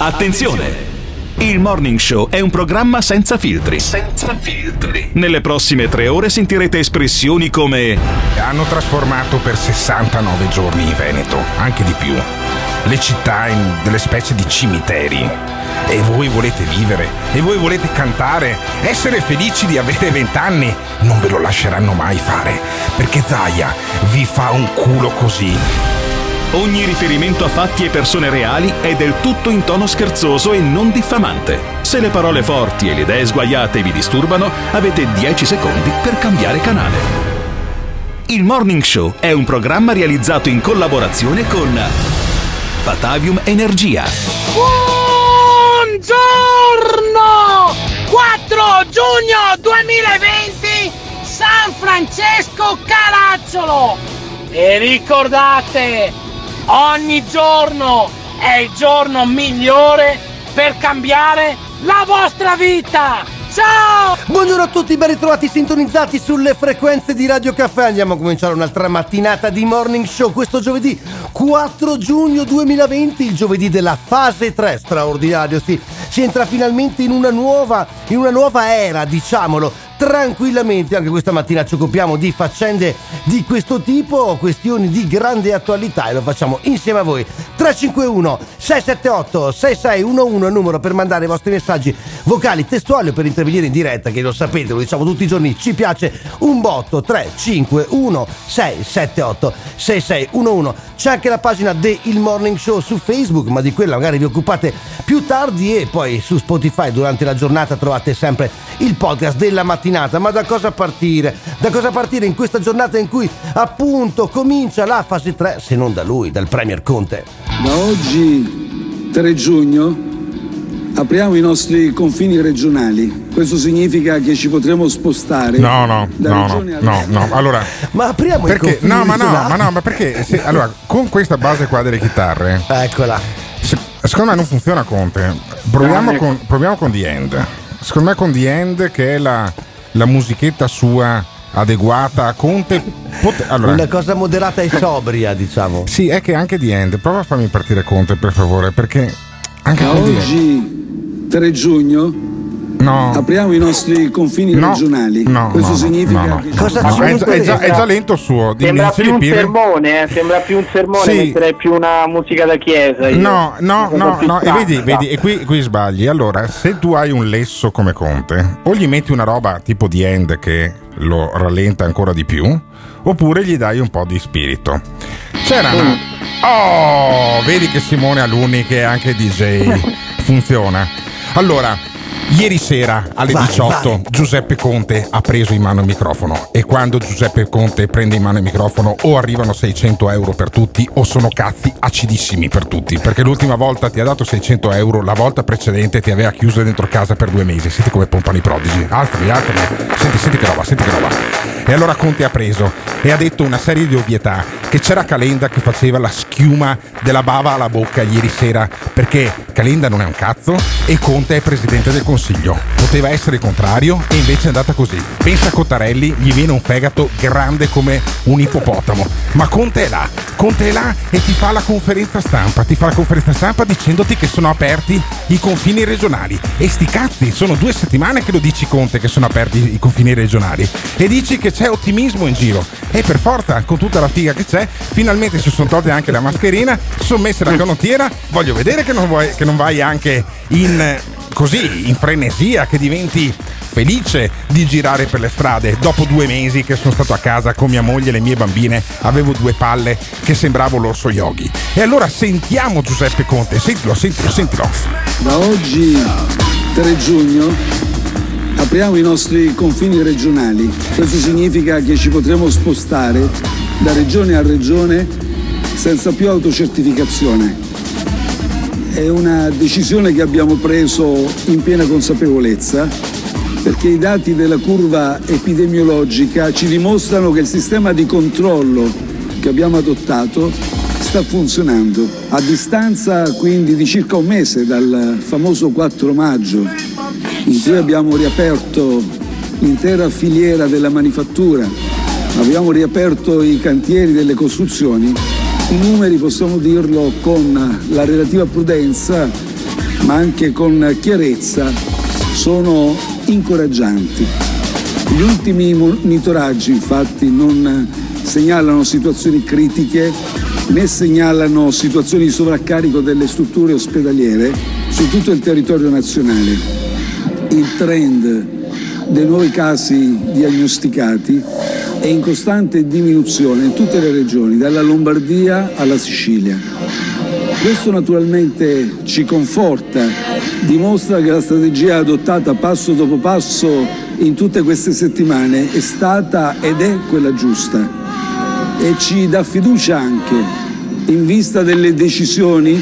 Attenzione! Il Morning Show è un programma senza filtri. Senza filtri. Nelle prossime tre ore sentirete espressioni come Hanno trasformato per 69 giorni in Veneto, anche di più. Le città in delle specie di cimiteri. E voi volete vivere, e voi volete cantare, essere felici di avere vent'anni. Non ve lo lasceranno mai fare, perché Zaya vi fa un culo così. Ogni riferimento a fatti e persone reali è del tutto in tono scherzoso e non diffamante. Se le parole forti e le idee sguaiate vi disturbano, avete 10 secondi per cambiare canale. Il Morning Show è un programma realizzato in collaborazione con Batavium Energia. Buongiorno! 4 giugno 2020 San Francesco Caracciolo! E ricordate, ogni giorno è il giorno migliore per cambiare la vostra vita! Ciao! Buongiorno a tutti, ben ritrovati sintonizzati sulle frequenze di Radio Caffè. Andiamo a cominciare un'altra mattinata di Morning Show questo giovedì 4 giugno 2020, il giovedì della fase 3, straordinario, sì. Si entra finalmente in una nuova, in una nuova era, diciamolo, tranquillamente. Anche questa mattina ci occupiamo di faccende di questo tipo, questioni di grande attualità e lo facciamo insieme a voi. 351 678 6611 il numero per mandare i vostri messaggi vocali, testuali o per intervenire in diretta, che lo sapete, lo diciamo tutti i giorni, ci piace un botto. 351 678 6611. C'è anche la pagina del Morning Show su Facebook, ma di quella magari vi occupate più tardi e poi su Spotify durante la giornata trovate sempre il podcast della mattinata. Ma da cosa partire? Da cosa partire in questa giornata in cui appunto comincia la fase 3, se non da lui, dal Premier Conte? Da oggi, 3 giugno, apriamo i nostri confini regionali. Questo significa che ci potremo spostare No, no, da no, no, no, no. Allora, Ma apriamo i perché? confini No, ma no, ma no, ma perché? se- allora, con questa base qua delle chitarre, Eccola. se- secondo me non funziona Conte. Proviamo con, proviamo con The End. Secondo me con The End, che è la, la musichetta sua adeguata a Conte. pot- allora, Una cosa moderata e sobria, diciamo. sì, è che anche The End. Prova a farmi partire Conte, per favore, perché anche oggi, 3 giugno, No. apriamo i nostri confini No, regionali. no, Questo no, significa no, che Cosa No, è, già, è già- è già lento il suo. Sembra più un sermone, eh, sembra più un sermone, Sì. metterei più una musica da chiesa. io. No, no, no, no, e vedi, vedi, e qui, qui sbagli. Allora, se tu hai un lesso come Conte, o gli metti una roba tipo di end che lo rallenta ancora di più, oppure gli dai un po' di spirito. C'era una. Oh, vedi che Simone Alunni, che è anche DJ, funziona. Allora. Ieri sera alle Vai, 18 vai. Giuseppe Conte ha preso in mano il microfono e quando Giuseppe Conte prende in mano il microfono o arrivano 600 euro per tutti o sono cazzi acidissimi per tutti perché l'ultima volta ti ha dato 600 euro la volta precedente ti aveva chiuso dentro casa per due mesi senti come pompano i prodigi alzali alzali senti senti che roba senti che roba e allora Conte ha preso e ha detto una serie di ovvietà che c'era Calenda che faceva la schiuma della bava alla bocca ieri sera perché Calenda non è un cazzo e Conte è presidente del consiglio. Poteva essere il contrario e invece è andata così. Pensa a Cottarelli, gli viene un fegato grande come un ippopotamo. Ma Conte è là, Conte è là e ti fa la conferenza stampa, ti fa la conferenza stampa dicendoti che sono aperti i confini regionali. E sti cazzi, sono due settimane che lo dici Conte che sono aperti i confini regionali. E dici che c'è ottimismo in giro. E per forza, con tutta la figa che c'è, finalmente si sono tolte anche la mascherina, si sono messe la canottiera. Voglio vedere che non, vuoi- che non vai anche in così, in frenesia, che diventi felice di girare per le strade. Dopo due mesi che sono stato a casa con mia moglie e le mie bambine, avevo due palle che sembravo l'orso yogi. E allora sentiamo Giuseppe Conte, sentilo, sentilo, sentilo. da oggi, 3 giugno, apriamo i nostri confini regionali. Questo significa che ci potremo spostare da regione a regione senza più autocertificazione. È una decisione che abbiamo preso in piena consapevolezza perché i dati della curva epidemiologica ci dimostrano che il sistema di controllo che abbiamo adottato sta funzionando. A distanza quindi di circa un mese dal famoso 4 maggio, in cui abbiamo riaperto l'intera filiera della manifattura, abbiamo riaperto i cantieri delle costruzioni, i numeri, possiamo dirlo con la relativa prudenza, ma anche con chiarezza, sono incoraggianti. Gli ultimi monitoraggi infatti non segnalano situazioni critiche né segnalano situazioni di sovraccarico delle strutture ospedaliere su tutto il territorio nazionale. Il trend dei nuovi casi diagnosticati è in costante diminuzione in tutte le regioni, dalla Lombardia alla Sicilia. Questo naturalmente ci conforta, dimostra che la strategia adottata passo dopo passo in tutte queste settimane è stata ed è quella giusta e ci dà fiducia anche in vista delle decisioni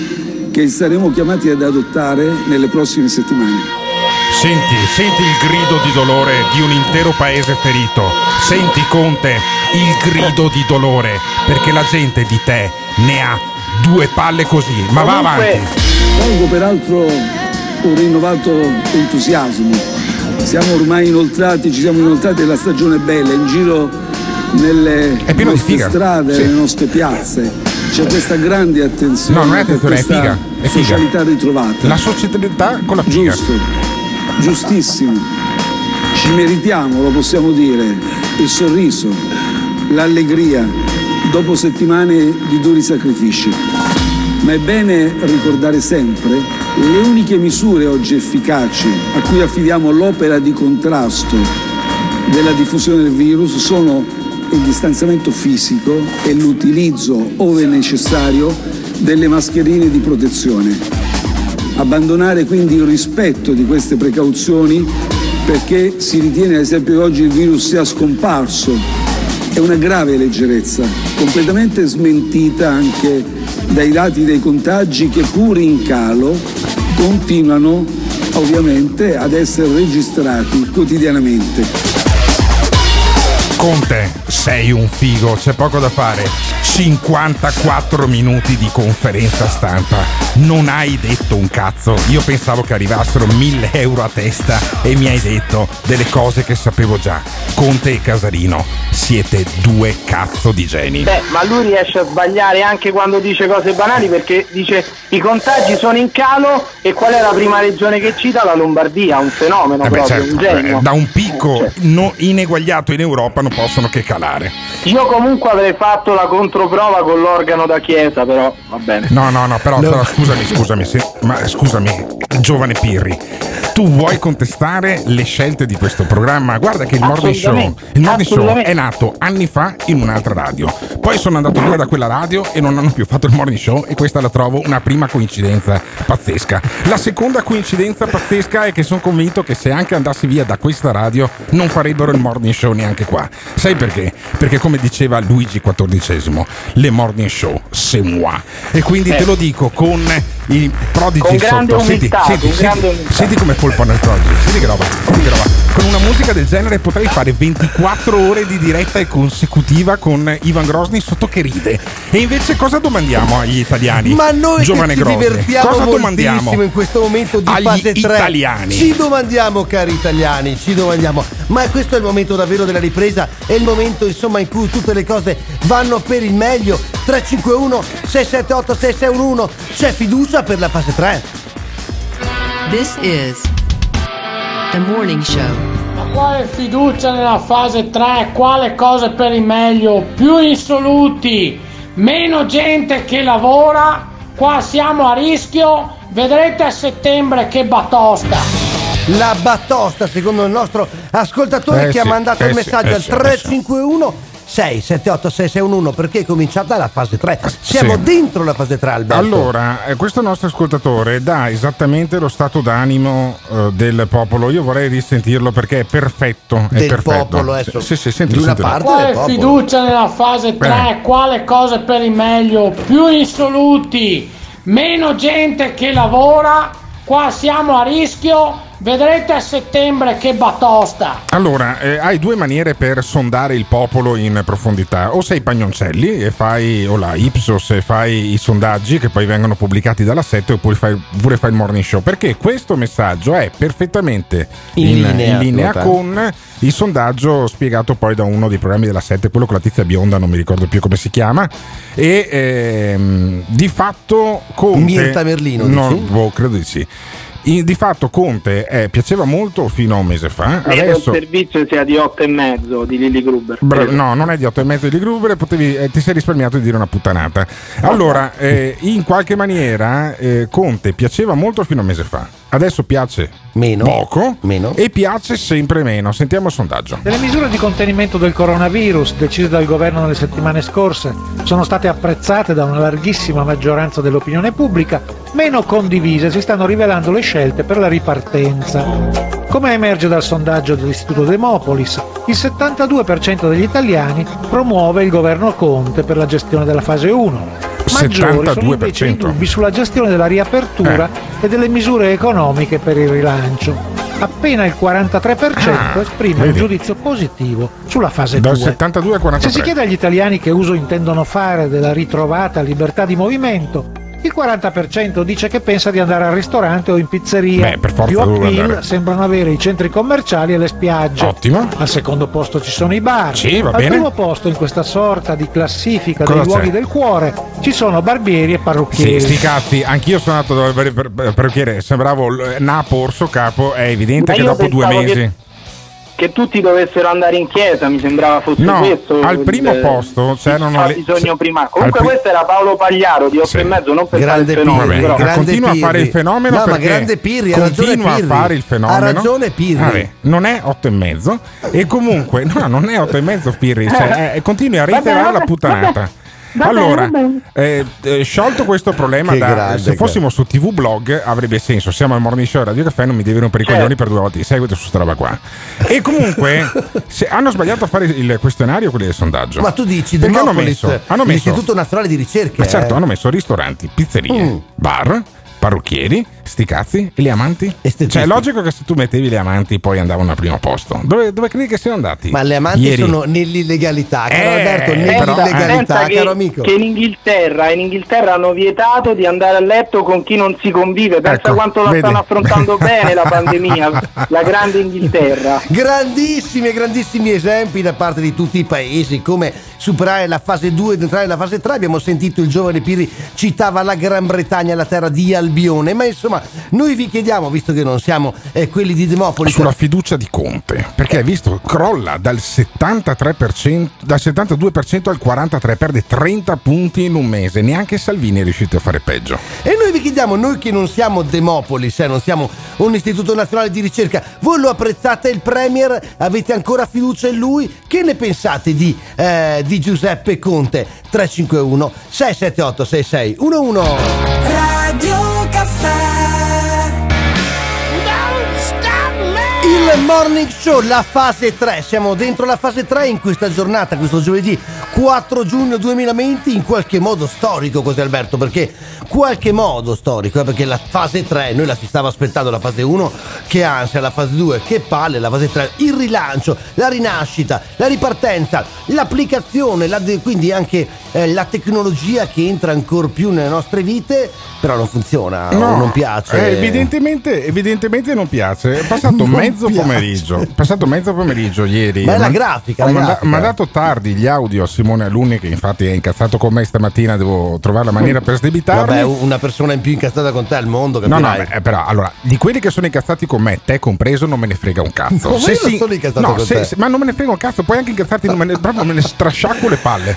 che saremo chiamati ad adottare nelle prossime settimane. Senti, senti il grido di dolore di un intero paese ferito. Senti Conte, il grido di dolore, perché la gente di te ne ha due palle così. Ma va avanti. Colgo peraltro un rinnovato entusiasmo. Siamo ormai inoltrati, ci siamo inoltrati nella stagione bella, in giro nelle nostre figa. strade, Sì. nelle nostre piazze. C'è questa grande attenzione. No, non è attenzione, è figa, è figa. Socialità ritrovata. La società con la figa. Giusto, giustissimo. Ci meritiamo, lo possiamo dire, il sorriso, l'allegria dopo settimane di duri sacrifici. Ma è bene ricordare sempre le uniche misure oggi efficaci a cui affidiamo l'opera di contrasto della diffusione del virus sono il distanziamento fisico e l'utilizzo, ove necessario, delle mascherine di protezione abbandonare quindi il rispetto di queste precauzioni perché si ritiene ad esempio che oggi il virus sia scomparso. È una grave leggerezza, completamente smentita anche dai dati dei contagi che pur in calo continuano ovviamente ad essere registrati quotidianamente. Conte, sei un figo, c'è poco da fare. 54 minuti di conferenza stampa. Non hai detto un cazzo. Io pensavo che arrivassero 1000 euro a testa e mi hai detto delle cose che sapevo già. Conte e Casarino, siete due cazzo di geni. Beh, ma lui riesce a sbagliare anche quando dice cose banali perché dice i contagi sono in calo e qual è la prima regione che cita? La Lombardia, un fenomeno Eh beh, proprio, certo, un genio. eh, da un picco Cioè, no- ineguagliato in Europa non possono che calare. io comunque avrei fatto la controprova con l'organo da chiesa, però va bene. No, no, no, però, però scusami, scusami, se- ma scusami, giovane Pirri, tu vuoi contestare le scelte di questo programma? Guarda che il Morning Show, il morning show è nato anni fa in un'altra radio. Poi sono andato via da quella radio e non hanno più fatto il morning show e questa la trovo una prima coincidenza pazzesca. La seconda coincidenza pazzesca è che sono convinto che se anche andassi via da questa radio non farebbero il morning show neanche qua. Sai perché? Perché come diceva Luigi XIV, le morning show c'est moi. E quindi te lo dico con i prodigi Con sotto. Senti, umiltà, senti, senti, umiltà. senti come polpano il prodigy. Senti che roba, senti che roba. Con una musica del genere potrei fare 24 ore di diretta e consecutiva con Ivan Grosny sotto che ride. E invece cosa domandiamo agli italiani? Ma noi Giovane che ci Grosny, divertiamo cosa domandiamo in questo momento di agli fase 3 italiani? Ci domandiamo cari italiani, ci domandiamo Ma questo è il momento davvero della ripresa È il momento insomma in cui tutte le cose vanno per il meglio 351 678 6611 C'è fiducia per la fase 3 This is the morning show. Ma quale fiducia nella fase 3? Quale cose per il meglio? Più insoluti, meno gente che lavora. Qua siamo a rischio. Vedrete a settembre che batosta. La batosta secondo il nostro ascoltatore Eh che ha sì, mandato eh il messaggio eh al sì, eh sì. 351 678 6611 perché è cominciata la fase 3 Siamo Sì. dentro la fase 3 Alberto Allora, eh, questo nostro ascoltatore dà esattamente lo stato d'animo eh, del popolo. Io vorrei risentirlo perché è perfetto. È Del perfetto. popolo, adesso. Sì, sì, senti, Di una sentilo. parte Quale fiducia nella fase 3? Eh. Quale cose per il meglio? Più insoluti, meno gente che lavora. Qua siamo a rischio. Vedrete a settembre che batosta. Allora, eh, hai due maniere per sondare il popolo in profondità. O sei Pagnoncelli e fai, o la Ipsos e fai i sondaggi che poi vengono pubblicati dalla 7 oppure fai, pure fai il morning show. Perché questo messaggio è perfettamente In in, linea, in linea con il sondaggio spiegato poi da uno dei programmi della 7, quello con la tizia bionda, non mi ricordo più come si chiama. E ehm, di fatto Conte... Mirta Merlino, No, boh, credo di sì. Di fatto Conte eh, piaceva molto fino a un mese fa. Credo Adesso il servizio sia di 8 e mezzo di Lilly Gruber. Bra- no, non è di 8 e mezzo di Gruber, potevi, eh, ti sei risparmiato di dire una puttanata. Allora, eh, in qualche maniera eh, Conte piaceva molto fino a un mese fa. Adesso piace Meno. poco Meno. e piace sempre meno. Sentiamo il sondaggio. Le misure di contenimento del coronavirus decise dal governo nelle settimane scorse sono state apprezzate da una larghissima maggioranza dell'opinione pubblica, meno condivise si stanno rivelando le scelte per la ripartenza. Come emerge dal sondaggio dell'Istituto Demopolis, il 72% degli italiani promuove il governo Conte per la gestione della fase 1. Maggiori sono invece i 72%. dubbi sulla gestione della riapertura Eh. e delle misure economiche per il rilancio. Appena il 43% Ah, esprime vedi. un giudizio positivo sulla fase Dal 2. 72 al Se si 43. chiede agli italiani che uso intendono fare della ritrovata libertà di movimento, il 40% dice che pensa di andare al ristorante o in pizzeria. Beh, per forza Più appeal sembrano avere i centri commerciali e le spiagge. Ottimo. Al secondo posto ci sono i bar. Sì, va Al bene. primo posto in questa sorta di classifica Cosa dei luoghi c'è? del cuore ci sono barbieri e Sì, parrucchieri. sti cazzi, anch'io sono andato dal perché sembravo Napo Orso Capo, è evidente Ma che dopo due mesi... che- Che tutti dovessero andare in chiesa, mi sembrava fosse No, questo. al primo il- posto c'erano le- bisogno primario. Comunque pri- questo era Paolo Pagliaro di 8 Sì. e mezzo, non per Grande fare il fenomeno, Pirri, Vabbè, però. grande continua a Pirri. fare il fenomeno No, ma perché grande Pirri, ha ragione continua Pirri. a fare il fenomeno Ha ragione Pirri. Vabbè, non è 8 e mezzo e comunque no non è 8 e mezzo Pirri cioè, eh, continui a reiterare la puttanata allora, eh, eh, sciolto questo problema, da- grande, se fossimo su TV Blog avrebbe senso. Siamo al Morning Show e Radio Caffè, non mi devi rompere i coglioni per due volte di seguito su sta roba qua. E comunque, se hanno sbagliato a fare il questionario, quelli del sondaggio. Ma tu dici Perché hanno messo, hanno messo l'Istituto Nazionale di Ricerca. ma certo, eh. hanno messo ristoranti, pizzerie, Mm. bar, parrucchieri, sti cazzi e gli amanti. Estetisti. Cioè, è logico che se tu mettevi gli amanti poi andavano al primo posto. Dove, dove credi che siano andati? Ma le amanti Ieri. sono nell'illegalità, caro Eh, Alberto, nell'illegalità, che, caro amico. che in Inghilterra, in Inghilterra hanno vietato di andare a letto con chi non si convive. Pensa Ecco, quanto la vedi? stanno affrontando bene la pandemia, la grande Inghilterra. Grandissimi e grandissimi esempi da parte di tutti i paesi, come superare la fase 2 ed entrare nella fase 3. Abbiamo sentito il giovane Pirri citava la Gran Bretagna, la terra di Albione, ma insomma noi vi chiediamo, visto che non siamo eh, quelli di Demopoli, sulla fiducia di Conte perché hai visto crolla dal 73% dal 72% al 43% perde 30 punti in un mese neanche Salvini è riuscito a fare peggio E noi vi chiediamo, noi che non siamo Demopolis, eh, non siamo un istituto nazionale di ricerca, voi lo apprezzate il Premier? Avete ancora fiducia in lui? Che ne pensate di, eh, di Giuseppe Conte? 351 678 6611 Radio Caffè Il Morning Show, la fase 3, siamo dentro la fase 3 in questa giornata, questo giovedì 4 giugno 2020, in qualche modo storico così Alberto, perché qualche modo storico, eh, perché la fase 3, noi la si stava aspettando la fase 1, che ansia, la fase 2, che palle, la fase 3, il rilancio, la rinascita, la ripartenza, l'applicazione, la de- quindi anche eh, la tecnologia che entra ancora più nelle nostre vite, però non funziona, o non piace. eh, evidentemente, evidentemente non piace. È passato mezzo piace. pomeriggio. Passato mezzo pomeriggio ieri. Ma è la Man- grafica, Ho manda- mandato tardi gli audio a Simone Alunni, che infatti è incazzato con me stamattina. Devo trovare la maniera per sdebitarmi. Vabbè, una persona in più incazzata con te al mondo, No, capirai. no, beh, però allora, di quelli che sono incazzati con me, te compreso, non me ne frega un cazzo. No, ma io non sono incazzato no, con se- te. se- ma non me ne frega un cazzo, puoi anche incazzarti, non me ne, proprio me ne strasciacco le palle.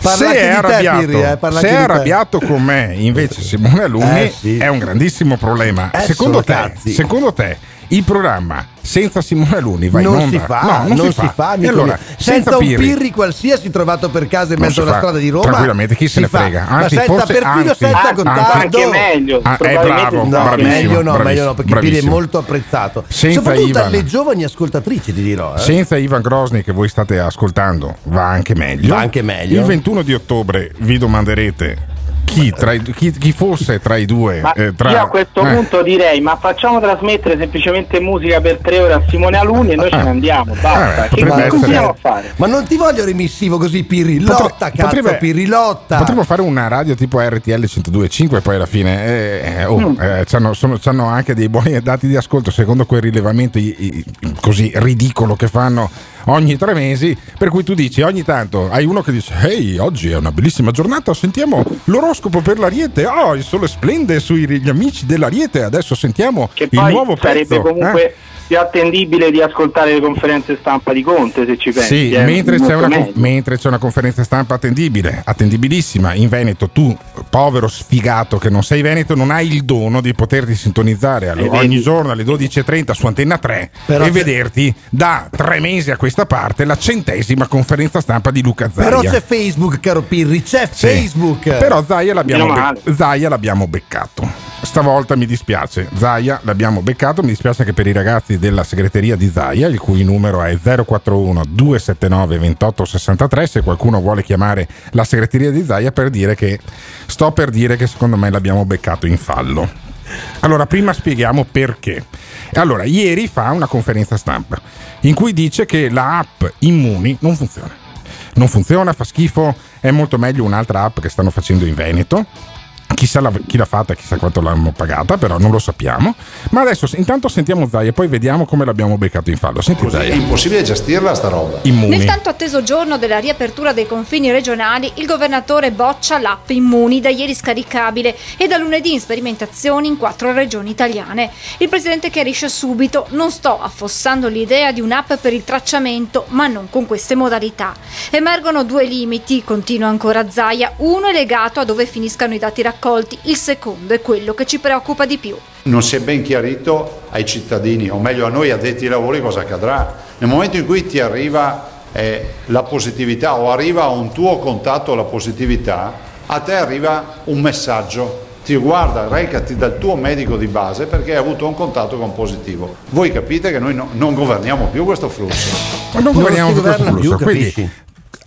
Parla se è di te, arrabbiato, Pirri, eh, se è te. arrabbiato con me, invece Simone Alunni Eh, sì. è un grandissimo problema. Eh, secondo, te, secondo te, il programma senza Simone Alunni va non in onda? si fa, No, non, si fa. amico E allora, mio. senza, un Pirri. qualsiasi trovato per casa in Non mezzo si alla fa. strada di Roma. Tranquillamente, chi se si ne fa. frega? Ma Anzi, senza forse- perfino anzi, senza contatto. anche meglio. Ah, è bravo. No, bravissimo, meglio no, bravissimo, meglio no, perché Pirri è molto apprezzato. Senza Soprattutto Ivan. alle giovani ascoltatrici, ti dirò. eh. Senza Ivan Grosny che voi state ascoltando va anche meglio. Va anche meglio. Il 21 di ottobre vi domanderete chi, tra i- chi- chi fosse tra i due. Eh, tra- io a questo eh. punto direi, ma facciamo trasmettere semplicemente musica per tre ore a Simone Aluni e noi ce ne andiamo, basta. Eh, che potrebbe cosa essere- continuiamo a fare? Ma non ti voglio remissivo così, Pirri. Potre- Lotta, cazzo, Pirri, lotta. Potremmo fare una radio tipo RTL 102.5 e poi alla fine eh, eh, oh, Mm. eh, c'hanno, sono- c'hanno anche dei buoni dati di ascolto secondo quel rilevamento i- i- così ridicolo che fanno ogni tre mesi. Per cui tu dici ogni tanto hai uno che dice: Ehi, oggi è una bellissima giornata. Sentiamo l'oroscopo per l'Ariete. Oh, il sole splende sugli gli amici dell'Ariete. Adesso sentiamo Che il nuovo pezzo. comunque eh? Più attendibile di ascoltare le conferenze stampa di Conte, se ci pensi. Sì, eh, mentre c'è, meglio. mentre c'è una conferenza stampa attendibile, attendibilissima, in Veneto tu, povero sfigato che non sei Veneto, non hai il dono di poterti sintonizzare allo- ogni giorno alle 12.30 su Antenna 3 Però e c'è- vederti da tre mesi a questa parte la centesima conferenza stampa di Luca Zaia. Però c'è Facebook, caro Pirri, c'è Sì. Facebook. Però Zaia l'abbiamo, be-. Zaia l'abbiamo beccato. Stavolta mi dispiace, Zaia l'abbiamo beccato, mi dispiace anche per i ragazzi della segreteria di Zaia, il cui numero è 041 279 2863, se qualcuno vuole chiamare la segreteria di Zaia per dire che sto per dire che secondo me l'abbiamo beccato in fallo. Allora, prima spieghiamo perché. Allora, ieri fa una conferenza stampa in cui dice che la app Immuni non funziona. Non funziona, fa schifo, è molto meglio un'altra app che stanno facendo in Veneto. Chissà la- chi l'ha fatta, chissà quanto l'hanno pagata, però non lo sappiamo. Ma adesso intanto sentiamo Zaia e poi vediamo come l'abbiamo beccato in fallo. Senti È Zaia. impossibile gestirla sta roba. Immuni. Nel tanto atteso giorno della riapertura dei confini regionali, il governatore boccia l'app Immuni da ieri scaricabile e da lunedì in sperimentazioni in quattro regioni italiane. Il presidente chiarisce subito: non sto affossando l'idea di un'app per il tracciamento, ma non con queste modalità. Emergono due limiti, continua ancora Zaia. Uno è legato a dove finiscano i dati raccolti, il secondo è quello che ci preoccupa di più. Non si è ben chiarito ai cittadini, o meglio a noi addetti ai lavori, cosa accadrà. Nel momento in cui ti arriva eh, la positività o arriva a un tuo contatto la positività, a te arriva un messaggio. Ti guarda, recati dal tuo medico di base perché hai avuto un contatto con positivo. Voi capite che noi no- non governiamo più questo flusso. Non Non governiamo si più questo governa più, flusso, quindi?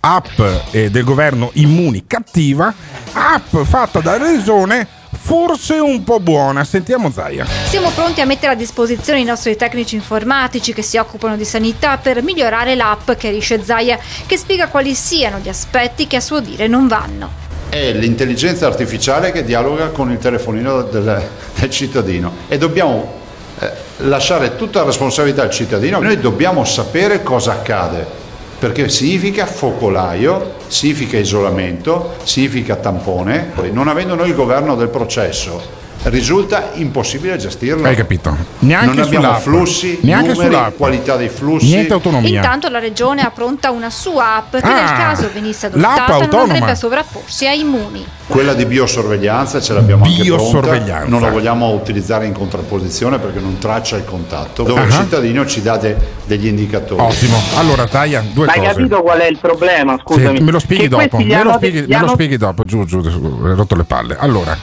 App eh, del governo Immuni cattiva, app fatta dalla regione forse un po' buona. Sentiamo Zaia. Siamo pronti a mettere a disposizione i nostri tecnici informatici che si occupano di sanità per migliorare l'app, chiarisce Zaia, che spiega quali siano gli aspetti che a suo dire non vanno. È l'intelligenza artificiale che dialoga con il telefonino del, del cittadino e dobbiamo eh, lasciare tutta la responsabilità al cittadino. Noi dobbiamo sapere cosa accade perché significa focolaio, significa isolamento, significa tampone. Non avendo noi il governo del processo, risulta impossibile gestirlo. Hai capito? Neanche non abbiamo sull'app. flussi, Neanche numeri, sull'app. qualità dei flussi. Niente autonomia. Intanto la regione ha pronta una sua app che Ah, nel caso venisse adottata non andrebbe a sovrapporsi a Immuni. Quella di biosorveglianza ce l'abbiamo anche pronta, Biosorveglianza. non la vogliamo utilizzare in contrapposizione perché non traccia il contatto, dove il Ah. cittadino ci dà de- degli indicatori. Ottimo. Allora, Zaia, due Ma hai cose. capito qual è il problema? Scusami. Sì, me lo spieghi Che dopo, me lo spieghi, me lo spieghi dopo, giù, giù, hai rotto le palle. Allora,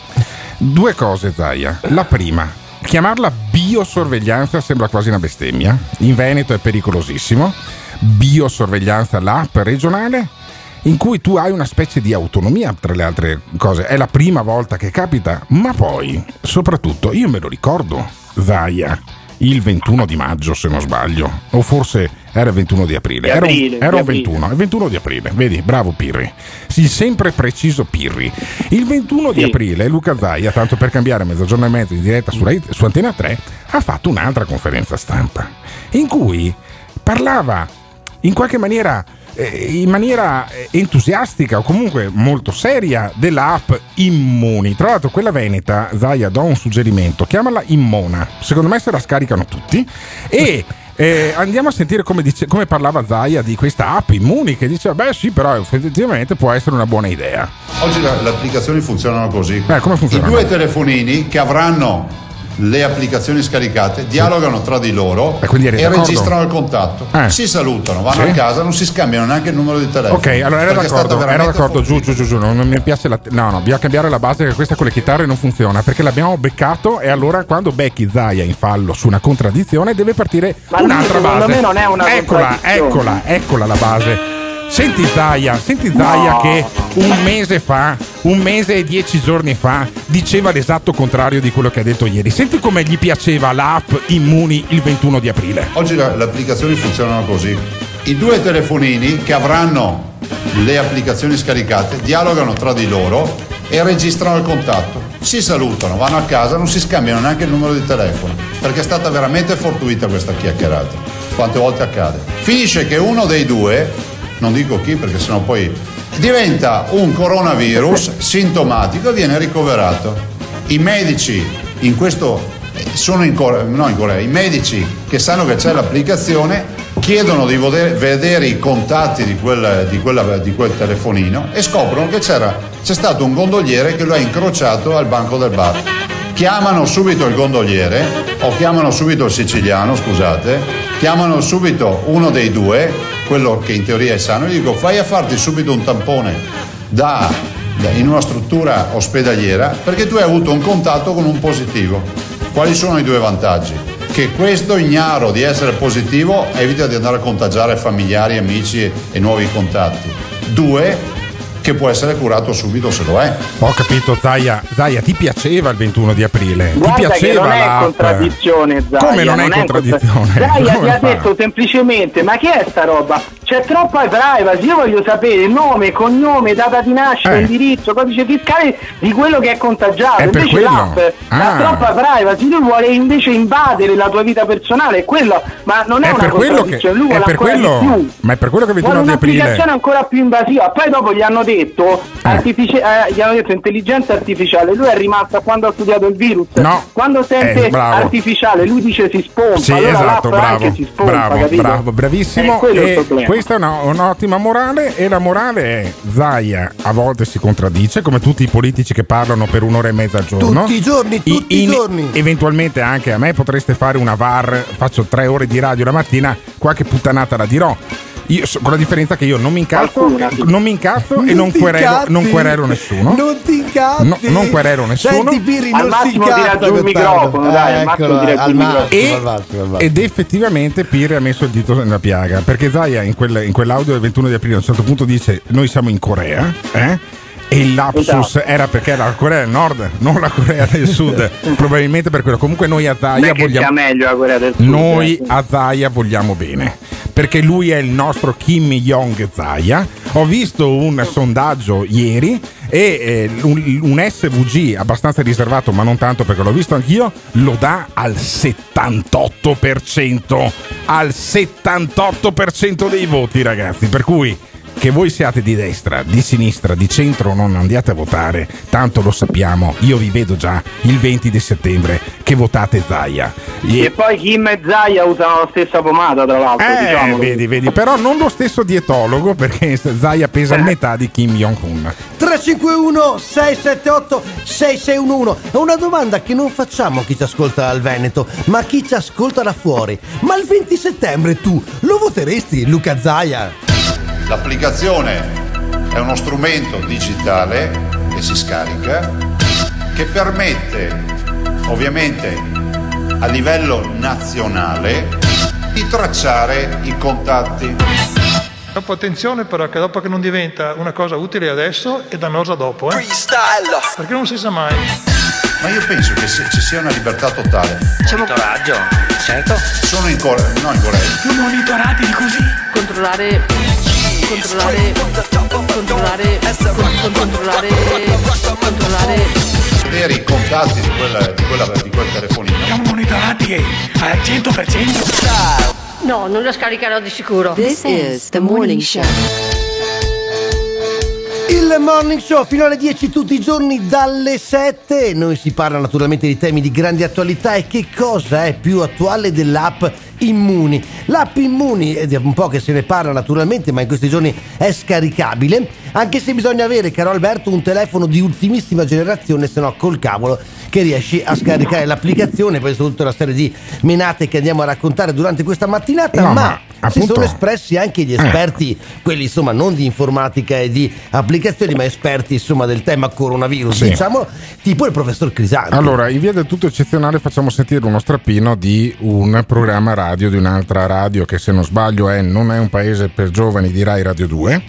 due cose Zaia. La prima, chiamarla biosorveglianza sembra quasi una bestemmia. In Veneto è pericolosissimo. Biosorveglianza, l'app regionale in cui tu hai una specie di autonomia tra le altre cose. È la prima volta che capita, ma poi, soprattutto, io me lo ricordo, Zaia, il 21 di maggio se non sbaglio, o forse era il 21 di aprile. Di Era un- aprile, era di un aprile. 21, il 21 di aprile, vedi, bravo Pirri. Il sempre preciso Pirri. Il 21 di Sì. aprile Luca Zaia, tanto per cambiare mezzogiorno e mezzo in diretta su, Rai- su Antena 3, ha fatto un'altra conferenza stampa in cui parlava in qualche maniera eh, in maniera eh, entusiastica o comunque molto seria della app Immuni. Tra l'altro quella veneta, Zaia, do un suggerimento, chiamala Immona. Secondo me se la scaricano tutti e eh, andiamo a sentire come, dice- come parlava Zaia di questa app Immuni che dice beh sì però effettivamente può essere una buona idea. Oggi le applicazioni funzionano così. Eh, come I funzionano? due telefonini che avranno le applicazioni scaricate dialogano tra di loro E e registrano il contatto. Eh. Si salutano, vanno Sì. a casa, non si scambiano neanche il numero di telefono. Ok, allora era d'accordo, era d'accordo, giù, giù, giù, giù, non, non mi piace la... No, no, bisogna cambiare la base che questa con le chitarre non funziona, perché l'abbiamo beccato e allora quando becchi Zaia in fallo su una contraddizione deve partire Ma un'altra secondo base. me non è una eccola, eccola, eccola la base. Senti Zaia, senti Zaia che un mese fa, un mese e dieci giorni fa, diceva l'esatto contrario di quello che ha detto ieri. Senti come gli piaceva l'app Immuni il 21 di aprile. Oggi le applicazioni funzionano così. I due telefonini che avranno le applicazioni scaricate dialogano tra di loro e registrano il contatto. Si salutano, vanno a casa, non si scambiano neanche il numero di telefono, perché è stata veramente fortuita questa chiacchierata. Quante volte accade? Finisce che uno dei due, non dico chi perché sennò poi diventa un coronavirus sintomatico e viene ricoverato. I medici in questo eh, sono in Corea, no in Corea, i medici che sanno che c'è l'applicazione chiedono di vode- vedere i contatti di quel, di quella- di quel telefonino e scoprono che c'era, c'è stato un gondoliere che lo ha incrociato al banco del bar. Chiamano subito il gondoliere o chiamano subito il siciliano, scusate, chiamano subito uno dei due, quello che in teoria è sano, gli dico fai a farti subito un tampone da, da- in una struttura ospedaliera perché tu hai avuto un contatto con un positivo. Quali sono i due vantaggi? Che questo ignaro di essere positivo evita di andare a contagiare familiari, amici e, e nuovi contatti. Due, che può essere curato subito se lo è. Ho capito, Zaia. Zaia, ti piaceva il 21 di aprile? Guarda ti che piaceva non è l'app? contraddizione, Zaia. Come non è contra- contraddizione? Zaia ti ha detto semplicemente, ma che è sta roba? C'è troppa privacy, io voglio sapere nome, cognome, data di nascita, Eh. indirizzo, codice fiscale di quello che è contagiato. È invece l'app ha Ah. troppa privacy, lui vuole invece invadere la tua vita personale, è quello, ma non è, È una quello che, contraddizione, lui vuole ancora quello, di più. ma è per quello che il Vuole 21 di un'applicazione ancora più invasiva. Poi dopo gli hanno detto, artifici- eh, gli hanno detto intelligenza artificiale. Lui è rimasto quando ha studiato il virus. No. Quando sente Eh, artificiale, lui dice si spompa. Sì, allora esatto, l'app bravo, anche si spompa, bravo, bravo, bravissimo. È questa è una- un'ottima morale e la morale è Zaia a volte si contraddice come tutti i politici che parlano per un'ora e mezza al giorno. Tutti i giorni, tutti i in- giorni. Eventualmente anche a me potreste fare una VAR, faccio tre ore di radio la mattina, qualche puttanata la dirò. Io, con la differenza che io non mi incazzo, non mi incazzo e non querelo, non querelo nessuno. Non ti incazzi. No, non querelo nessuno. Senti, Piri, Al non si massimo il Gottardo. microfono, dai, al Eh, massimo eccolo, al il massimo, E- al massimo, al ed effettivamente Pire ha messo il dito nella piaga perché Zaya in, quel- in quell'audio del 21 di aprile a un certo punto dice noi siamo in Corea eh? E il lapsus Esatto. era perché era la Corea del Nord non la Corea del Sud probabilmente per quello comunque noi a sia vogliamo meglio la Corea del Sud. noi eh. a Zaya vogliamo bene perché lui è il nostro Kim Jong Zaya. Ho visto un sondaggio ieri e eh, un, un SVG abbastanza riservato, ma non tanto perché l'ho visto anch'io, lo dà al 78%. Al 78% dei voti, ragazzi. Per cui che voi siate di destra, di sinistra, di centro, non andiate a votare, tanto lo sappiamo. Io vi vedo già il 20 di settembre che votate Zaya. E- E poi Kim e Zaya usano la stessa pomata, tra l'altro. eh, diciamolo. vedi, vedi, però non lo stesso dietologo perché Zaya pesa metà di Kim Jong-un. 351 678 6611 È una domanda che non facciamo a chi ci ascolta dal Veneto, ma a chi ci ascolta da fuori. Ma il 20 settembre tu lo voteresti, Luca Zaia? L'applicazione è uno strumento digitale che si scarica che permette ovviamente a livello nazionale di tracciare i contatti. Dopo attenzione però che dopo che non diventa una cosa utile adesso e dannosa dopo, eh? Perché non si sa mai. Ma io penso che se ci sia una libertà totale. C'è monitoraggio, certo. Sono in Corea, no in Corea. Più monitorati di così. Controllare. Controllare. Controllare. con- controllare. Controllare. Vedere i contatti di, quella, di, quella, di quel telefonino. Siamo monitorati al 100%. No, non la scaricherò di sicuro. This is the morning show. Il morning show fino alle 10 tutti i giorni dalle 7. Noi si parla naturalmente di temi di grande attualità e che cosa è più attuale dell'app Immuni. L'app Immuni, è un po' che se ne parla naturalmente, ma in questi giorni è scaricabile. Anche se bisogna avere, caro Alberto, un telefono di ultimissima generazione, se no col cavolo che riesci a scaricare l'applicazione. Poi tutta una serie di menate che andiamo a raccontare durante questa mattinata. No, ma ma si Appunto. sono espressi anche gli esperti, quelli insomma non di informatica e di applicazioni, ma esperti insomma del tema coronavirus, Sì. diciamo, tipo il professor Crisanti. Allora, in via del tutto eccezionale facciamo sentire uno strappino di un programma radio, di un'altra radio che se non sbaglio è Non è un paese per giovani di Rai Radio 2,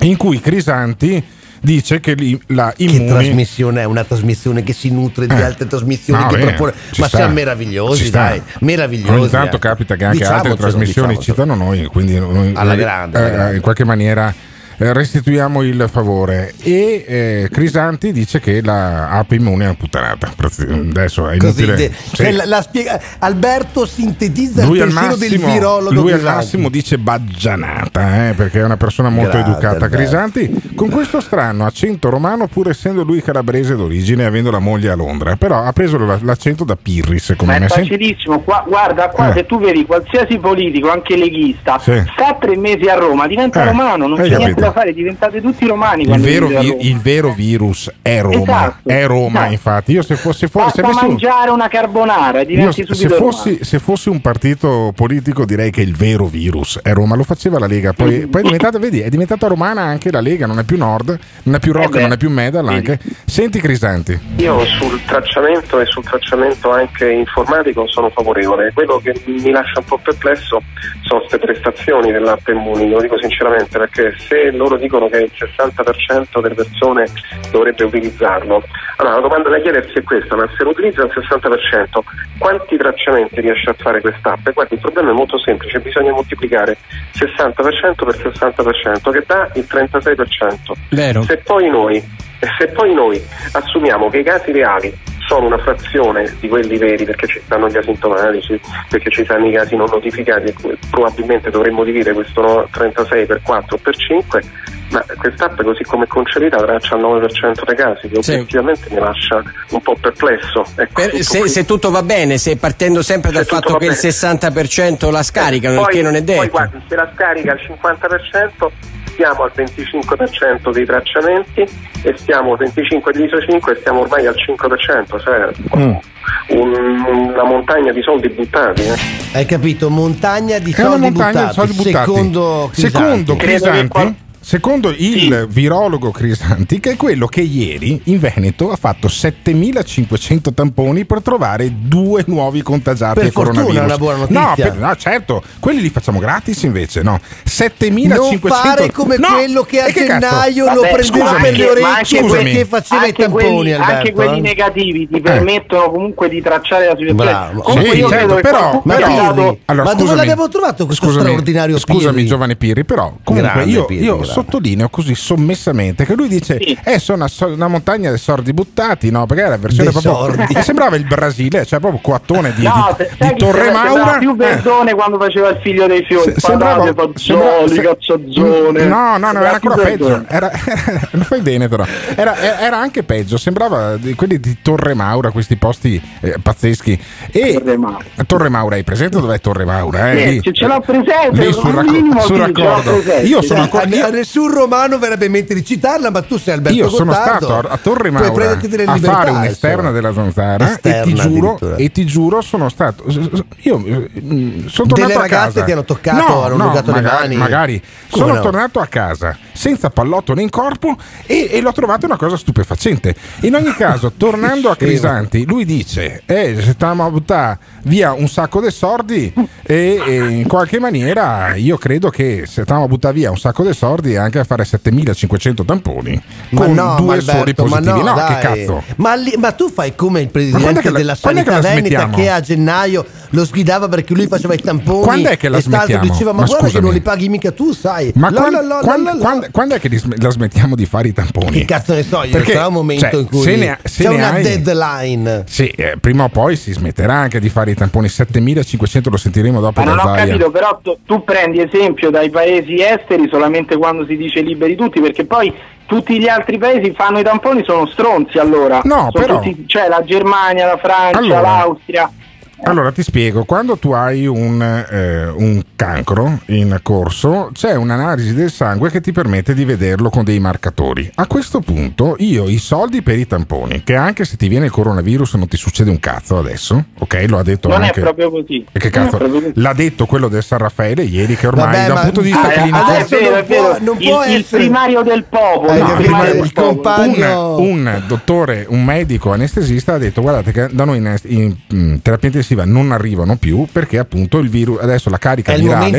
in cui Crisanti dice che la che Immuni... trasmissione è una trasmissione che si nutre di Eh. altre trasmissioni No, che bene, propone ci ma sta. siamo meravigliosi Ci sta. dai meravigliosi Ogni tanto ecco. capita che anche altre Diciamocelo, trasmissioni diciamocelo. citano noi, quindi noi Alla eh, grande, eh, alla grande. in qualche maniera eh, restituiamo il favore. E eh, Crisanti dice che la app immune è una puttanata. Adesso è inutile. de- Sì. cioè, la- la spiega- Alberto sintetizza Lui il pensiero del massimo, virologo lui al massimo dice baggianata eh, perché è una persona molto Grande, educata. Alberto. Crisanti con questo strano accento romano, pur essendo lui calabrese d'origine e avendo la moglie a Londra, però ha preso la- l'accento da Pirri. Secondo Ma è me Senti- facilissimo, qua- guarda qua Eh. se tu vedi qualsiasi politico, anche leghista, Sì. sta tre mesi a Roma, diventa Eh, romano, non hai c'è niente capito. Da fare, diventate tutti romani il vero, vi- il vero virus è Roma, Esatto, è Roma. esatto. Infatti, io se fossi, fo- se avessi un- mangiare una carbonara, io diventi se, fossi, se fossi un partito politico direi che il vero virus è Roma, lo faceva la Lega, poi, poi è diventata, vedi, è diventata romana anche la Lega, non è più Nord, non è più rock, Eh non è più medal anche. Senti Crisanti. Io sul tracciamento e sul tracciamento anche informatico sono favorevole. Quello che mi lascia un po' perplesso sono queste prestazioni dell'app Immuni, lo dico sinceramente, perché se loro dicono che il 60% delle persone dovrebbe utilizzarlo, allora la domanda da chiedersi è questa, ma se lo utilizza il 60%, quanti tracciamenti riesce a fare quest'app? E guardi, il problema è molto semplice, bisogna moltiplicare 60% per 60%, che dà il 36%. Vero. Se poi noi, se poi noi assumiamo che i casi reali sono una frazione di quelli veri perché ci stanno gli asintomatici, perché ci stanno i casi non notificati probabilmente dovremmo dividere questo no- 36 per 4 o per 5, ma quest'app così come è concepita traccia il 9% dei casi che Sì. obiettivamente mi lascia un po' perplesso. Ecco, Per- tutto se, se tutto va bene, se partendo sempre dal Se fatto che il bene. 60% la scaricano, il poi, che non è Poi detto. guardi, se la scarica al 50% stiamo al 25% dei tracciamenti e stiamo al 25 diviso 5 e stiamo ormai al 5%, cioè Mm. un- una montagna di soldi buttati. eh. Hai capito? Montagna di soldi montagna buttati. di soldi buttati. Secondo Crisanti. Secondo Crisanti, secondo il virologo Crisanti, che è quello che ieri in Veneto ha fatto 7500 tamponi per trovare due nuovi contagiati Per coronavirus. una buona No, notizia. per- no, certo, quelli li facciamo gratis invece, no. 7500 Non fare come No, quello che a e cazzo? gennaio lo Vabbè, prendeva scusami, per le ma orecchie anche quelli- perché faceva i anche tamponi. quelli, Alberto, anche quelli eh? negativi ti permettono comunque di tracciare la situazione. Bravo. Comunque Sì, io certo, credo che però- Ma, però- Allora, ma dove scusami, l'abbiamo trovato questo scusami, straordinario Scusami, Pirri? giovane Pirri, però comunque Grande io, Pirri, io. Sottolineo così sommessamente che lui dice: Sì. Eh, sono una, montagna di sordi buttati, no? Perché era la versione Dei proprio. sordi. eh, sembrava il Brasile, cioè proprio coattone di, No, di, di Torre sembrava- sembrava Maura. più eh. Verdone quando faceva il figlio dei fiori, Se- sembrava- sembrava- fagioli, se- cazzagione. No, no, no, era ancora più peggio. Era, era- lo fai bene, però. Era, era anche peggio. Sembrava di quelli di Torre Maura, questi posti eh, pazzeschi. E Torre Maura. Torre Maura, hai presente dov'è Torre Maura? Eh? Sì, Lì- ce- l'ho presente, lì sul, racco- sul raccordo. presente. Io sono ancora. a nessun romano verrebbe in mente di citarla, ma tu sei Alberto io sono Gottardo. stato a, a Torre Maura delle a libertà, fare un'esterna della zanzara e ti, giuro, e ti giuro sono stato io mm, sono Delle tornato a ragazze casa ti hanno toccato, no, hanno no, le mani? magari. Come sono no? tornato a casa senza pallottole in corpo e, e l'ho trovato una cosa stupefacente in ogni caso tornando a Crisanti lui dice eh, se stavamo a buttare via un sacco di sordi e, e in qualche maniera io credo che se stavamo a buttare via un sacco di sordi anche a fare 7500 tamponi Ma con no, due ma soli Alberto, ma positivi no, no, che cazzo Ma, lì- ma tu fai come il presidente che la- della che sanità veneta smettiamo? che a gennaio lo sfidava perché lui faceva i tamponi Quando è che la e smettiamo? diceva ma, Ma guarda che scusami. non li paghi mica tu sai Ma La, quando, la, quando- la, la. quando- quando è che li la smettiamo di fare i tamponi? che cazzo ne so io Perché, sarà un momento cioè, in cui se ne se c'è ne una hai- deadline Sì, eh, prima o poi si smetterà anche di fare i tamponi 7500 lo sentiremo dopo Ma non ho capito, però tu, tu prendi esempio dai paesi esteri solamente quando si dice liberi tutti, perché poi tutti gli altri paesi fanno i tamponi sono stronzi allora. No, Sono però- tutti- cioè la Germania, la Francia, Allora, l'Austria. Allora ti spiego, quando tu hai un, eh, un cancro in corso c'è un'analisi del sangue che ti permette di vederlo con dei marcatori. A questo punto io i soldi per i tamponi, che anche se ti viene il coronavirus non ti succede un cazzo adesso, ok? Lo ha detto Non anche... è proprio così. E che cazzo? così. L'ha detto quello del San Raffaele ieri che ormai Vabbè, da un punto di vista Ah, clinico... adesso non vero. può- non il, può il essere- primario del popolo. Eh, il il primario del il popolo. compagno- un, un dottore, un medico anestesista ha detto guardate che da noi in, in, mm, terapia intensiva non arrivano più perché appunto il virus, adesso la carica È virale,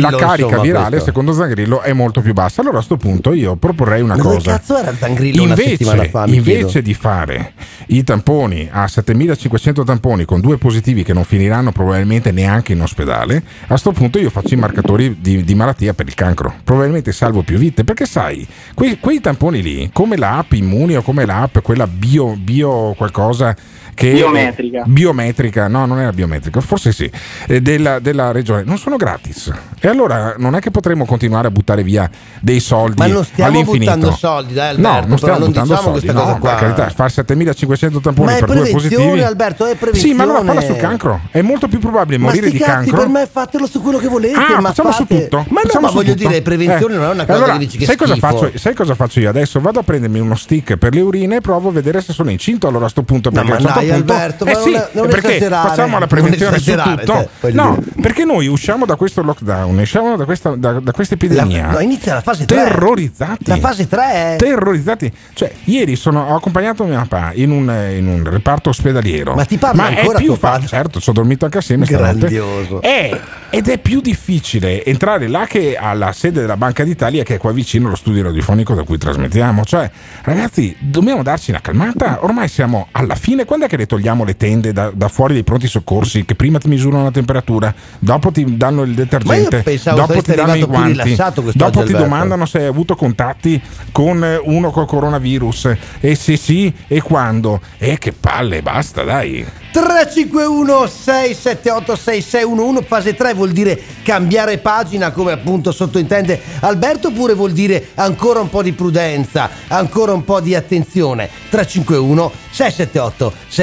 la carica insomma, virale questo. secondo Zangrillo è molto più bassa. Allora a questo punto io proporrei una Ma cosa. cazzo era Zangrillo Invece, fa? invece di fare i tamponi a 7500 tamponi con due positivi che non finiranno probabilmente neanche in ospedale, a questo punto io faccio i marcatori di, di malattia per il cancro. Probabilmente salvo più vite perché sai, quei, quei tamponi lì, come l'app Immuni o come l'app, quella bio, bio qualcosa che Biometrica. biometrica, no, non era biometrica, forse sì, eh, della, della regione, non sono gratis. E allora non è che potremo continuare a buttare via dei soldi Ma non stiamo all'infinito. buttando soldi, dai, no, Alberto, non stiamo però non buttando diciamo soldi, no, per carità, fare 7500 tamponi Ma è per due prevenzione, positivi. Alberto, è Sì, prevenzione. ma allora falla sul cancro. È molto più probabile Ma morire di cazzi, cancro. per me fatelo su quello che volete, Ah, ma facciamo su fate- tutto. Ma no, ma su voglio tutto. dire, prevenzione Eh. non è una cosa Allora, che dici che sai cosa, faccio, sai cosa faccio io adesso? Vado a prendermi uno stick per le urine e provo a vedere se sono incinto allora a sto punto. No, Perché ma a un certo dai, punto, Alberto, eh ma sì, non- non perché facciamo la prevenzione su tutto. te, No, dire. perché noi usciamo da questo lockdown, usciamo da questa, da, da questa epidemia. La- no, inizia la fase tre. Terrorizzati. La fase 3 Terrorizzati. Cioè, ieri sono, ho accompagnato mio papà in un, in un reparto ospedaliero. Ma ti parla è ancora più tuo fa-? Certo, ci ho dormito anche assieme. Grandioso. È- ed è più difficile entrare là che alla sede della Banca d'Italia che è qua vicino allo studio radiofonico da cui trasmettiamo. Cioè, ragazzi, dobbiamo darci una calmata. Ormai siamo alla fine. Quando è che le togliamo le tende da, da fuori dei pronti soccorsi che prima ti misurano la temperatura, dopo ti danno il detergente, dopo ti danno i guanti, dopo ti domandano se hai avuto contatti con eh, uno col coronavirus e se sì e quando. E che palle, basta, dai. 351 678 6611 fase 3 vuol dire cambiare pagina come appunto sottointende Alberto oppure vuol dire ancora un po' di prudenza, ancora un po' di attenzione 351 678 6611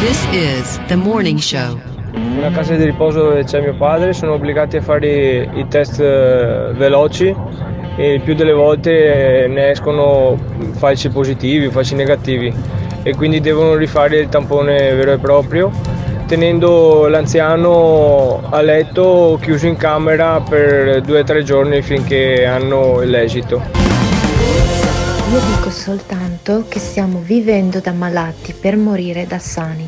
This is the morning show. Una casa di riposo dove c'è mio padre sono obbligati a fare i, i test eh, veloci e il più delle volte eh, ne escono falsi positivi, falsi negativi e quindi devono rifare il tampone vero e proprio tenendo l'anziano a letto chiuso in camera per due o tre giorni finché hanno l'esito. Io dico soltanto che stiamo vivendo da malati per morire da sani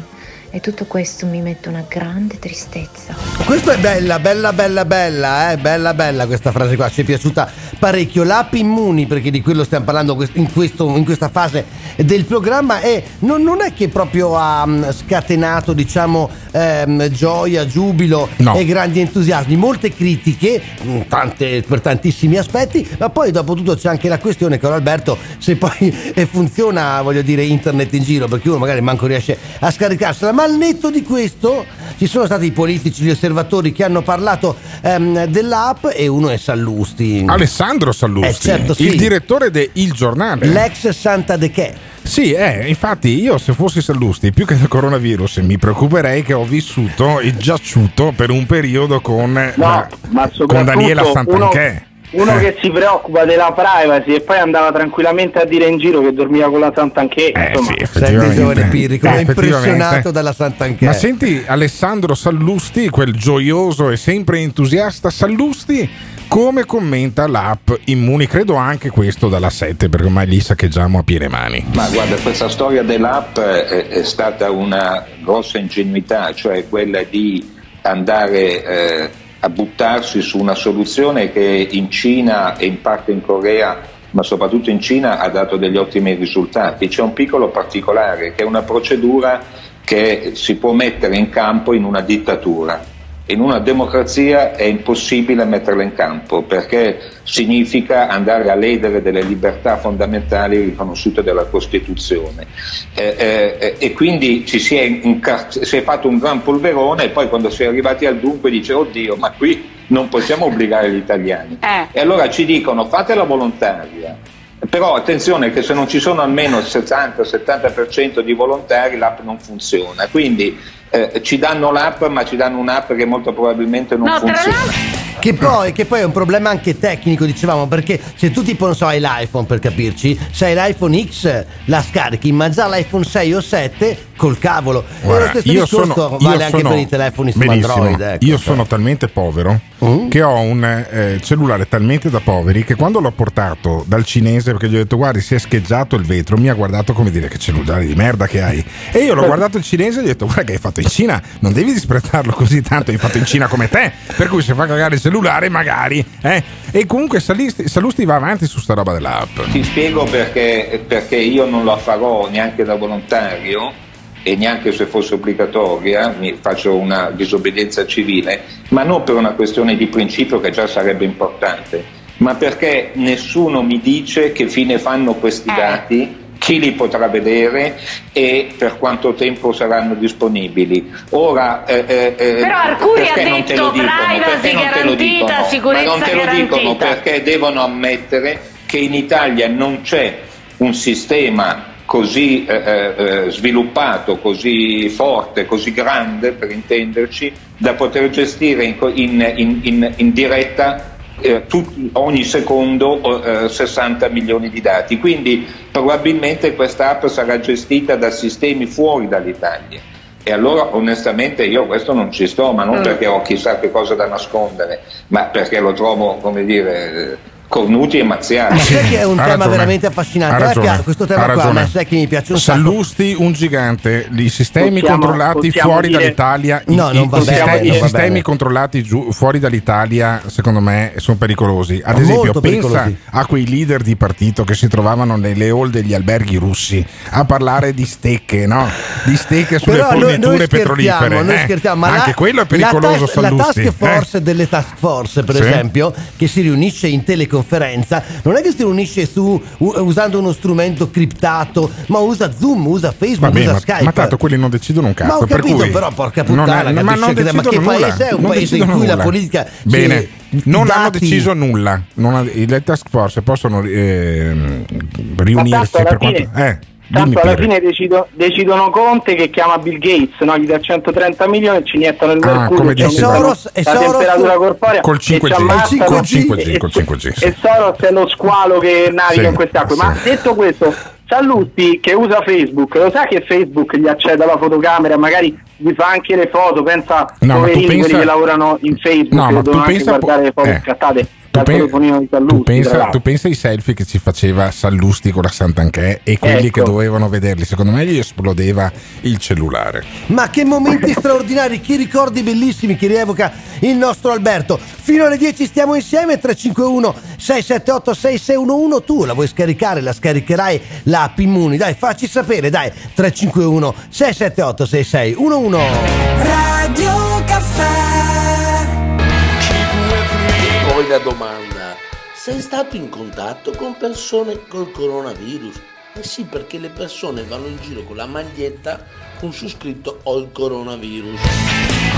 e tutto questo mi mette una grande tristezza. Questa è bella, bella, bella, bella, eh? bella, bella questa frase qua, ci è piaciuta parecchio. L'app Immuni, perché di quello stiamo parlando in, questo- in questa fase del programma, e non, non è che proprio ha mm, scatenato, diciamo, ehm, gioia, giubilo No. e grandi entusiasmi, molte critiche, mm, tante, per tantissimi aspetti, ma poi dopo tutto c'è anche la questione, caro Alberto, se poi funziona, voglio dire, internet in giro, perché uno magari manco riesce a scaricarsela, ma al netto di questo ci sono stati i politici, gli osservatori che hanno parlato ehm, dell'app e uno è Sallusti. Alessandro Sallusti, Eh, certo, sì. il direttore de Il Giornale. L'ex Santa De Che. Sì, eh, infatti io se fossi Sallusti, più che del coronavirus, mi preoccuperei che ho vissuto e giaciuto per un periodo con, la- ma con Daniela uno- Santanchè. Uno Eh. che si preoccupa della privacy e poi andava tranquillamente a dire in giro che dormiva con la Sant'Anché. Eh, insomma. Senti giovane Pirri, come Eh, è impressionato effettivamente. dalla Sant'Anchè. Ma senti Alessandro Sallusti, quel gioioso e sempre entusiasta Sallusti, come commenta l'app Immuni? Credo anche questo dalla 7, perché ormai lì saccheggiamo a piene mani. Ma guarda, questa storia dell'app è, è stata una grossa ingenuità, cioè quella di andare eh, a buttarsi su una soluzione che in Cina e in parte in Corea, ma soprattutto in Cina, ha dato degli ottimi risultati. C'è un piccolo particolare, che è una procedura che si può mettere in campo in una dittatura. In una democrazia è impossibile metterla in campo perché significa andare a ledere delle libertà fondamentali riconosciute dalla Costituzione. Eh, eh, e quindi ci si è, incar- si è fatto un gran polverone e poi quando si è arrivati al dunque dice oddio ma qui non possiamo obbligare gli italiani. E allora ci dicono fatela volontaria, Però attenzione che se non ci sono almeno il 60-70% di volontari l'app non funziona, quindi eh, ci danno l'app ma ci danno un'app che molto probabilmente non funziona. Che poi, che poi è un problema anche tecnico, dicevamo, perché se tu tipo non so hai l'iPhone per capirci, se hai l'iPhone X la scarichi, ma già l'iPhone 6 o 7 col cavolo. e lo Guarda, stesso io discorso sono, vale io anche sono- per i telefoni su Android. Ecco, io cioè. sono talmente povero che ho un eh, cellulare talmente da poveri che quando l'ho portato dal cinese perché gli ho detto guardi si è scheggiato il vetro mi ha guardato come dire che cellulare di merda che hai e io l'ho guardato il cinese e gli ho detto guarda che hai fatto in Cina non devi disprezzarlo così tanto hai fatto in Cina come te per cui se fa cagare il cellulare magari eh. e comunque Salisti, Salusti va avanti su sta roba dell'app Ti spiego perché, perché io non la farò neanche da volontario e neanche se fosse obbligatoria, mi faccio una disobbedienza civile, ma non per una questione di principio che già sarebbe importante, ma perché nessuno mi dice che fine fanno questi dati, chi li potrà vedere e per quanto tempo saranno disponibili. Ora, eh, eh, eh, Però Arcuri perché ha non te detto lo dicono? privacy Perché non te lo dicono? sicurezza Ma non te lo dicono garantita. perché devono ammettere che in Italia non c'è un sistema così eh, eh, eh, sviluppato, così forte, così grande per intenderci, da poter gestire in- in- in- in diretta eh, tut- ogni secondo eh, 60 milioni di dati. Quindi probabilmente questa app sarà gestita da sistemi fuori dall'Italia. E allora onestamente io questo non ci sto, ma non Mm. perché ho chissà che cosa da nascondere, ma perché lo trovo, come dire, eh, cornuti e mazziati. Ma sai che è un Ha tema ragione. veramente affascinante. Ragione. questo tema Ha qua a me ragione. sai che mi piace un sacco. Sallusti un gigante, i sistemi Possiamo- controllati possiamo fuori dire- dall'Italia, i- No, i, non va i bene, sistemi, non i va sistemi bene. controllati giù, fuori dall'Italia, secondo me, sono pericolosi. Ad Molto esempio, pensa pericolosi. a quei leader di partito che si trovavano nelle hall degli alberghi russi a parlare di stecche, no? Di stecche sulle Però forniture noi petrolifere. noi eh. scherziamo, ma Anche la- quello è pericoloso, la, tas- la task force eh. delle task force, per Sì. esempio, che si riunisce in teleconferenza, non è che si riunisce su u- usando uno strumento criptato, ma usa Zoom, usa Facebook, Vabbè, usa ma, Skype. ma tanto quelli non decidono un cazzo. Ma ho per capito, cui però, porca non puttana, è- ma, non te, ma che nulla, paese è un paese in cui la nulla. politica si- Bene, i non hanno dati- deciso nulla. Non ha- le task force possono ehm, riunirsi per quanto. fine- Dimmi Tanto alla fine decido- decidono Conte che chiama Bill Gates, no? gli dà 130 milioni e ci iniettano il Ah, mercurio, dice- aumentano Soros- e la Soros- temperatura corporea Col e ci 5G, ammazzano. col 5G, e- col 5G, sì. E Soros è lo squalo che naviga Sì, in queste acque. Ma sì. detto questo, Sallusti che usa Facebook, lo sa che Facebook gli accede alla fotocamera, magari gli fa anche le foto, pensa No, ma tu poverini pensa- quelli che lavorano in Facebook No, che ma devono anche pensa- guardare le foto eh. scattate Tu, dal pe- telefonino di tu Sallusti. tra pensa, tu pensa ai selfie che ci faceva Sallusti con la Sant'Anché e quelli Ecco. che dovevano vederli. Secondo me gli esplodeva il cellulare. Ma che momenti straordinari, che ricordi bellissimi che rievoca il nostro Alberto. Fino alle 10 stiamo insieme, 351 678 6611. Tu la vuoi scaricare, la scaricherai l'app Immuni. Dai, facci sapere, dai. 351 678 6611. Radio Caffè Poi la domanda, sei stato in contatto con persone col coronavirus? Eh sì, perché le persone vanno in giro con la maglietta con su scritto ho il coronavirus.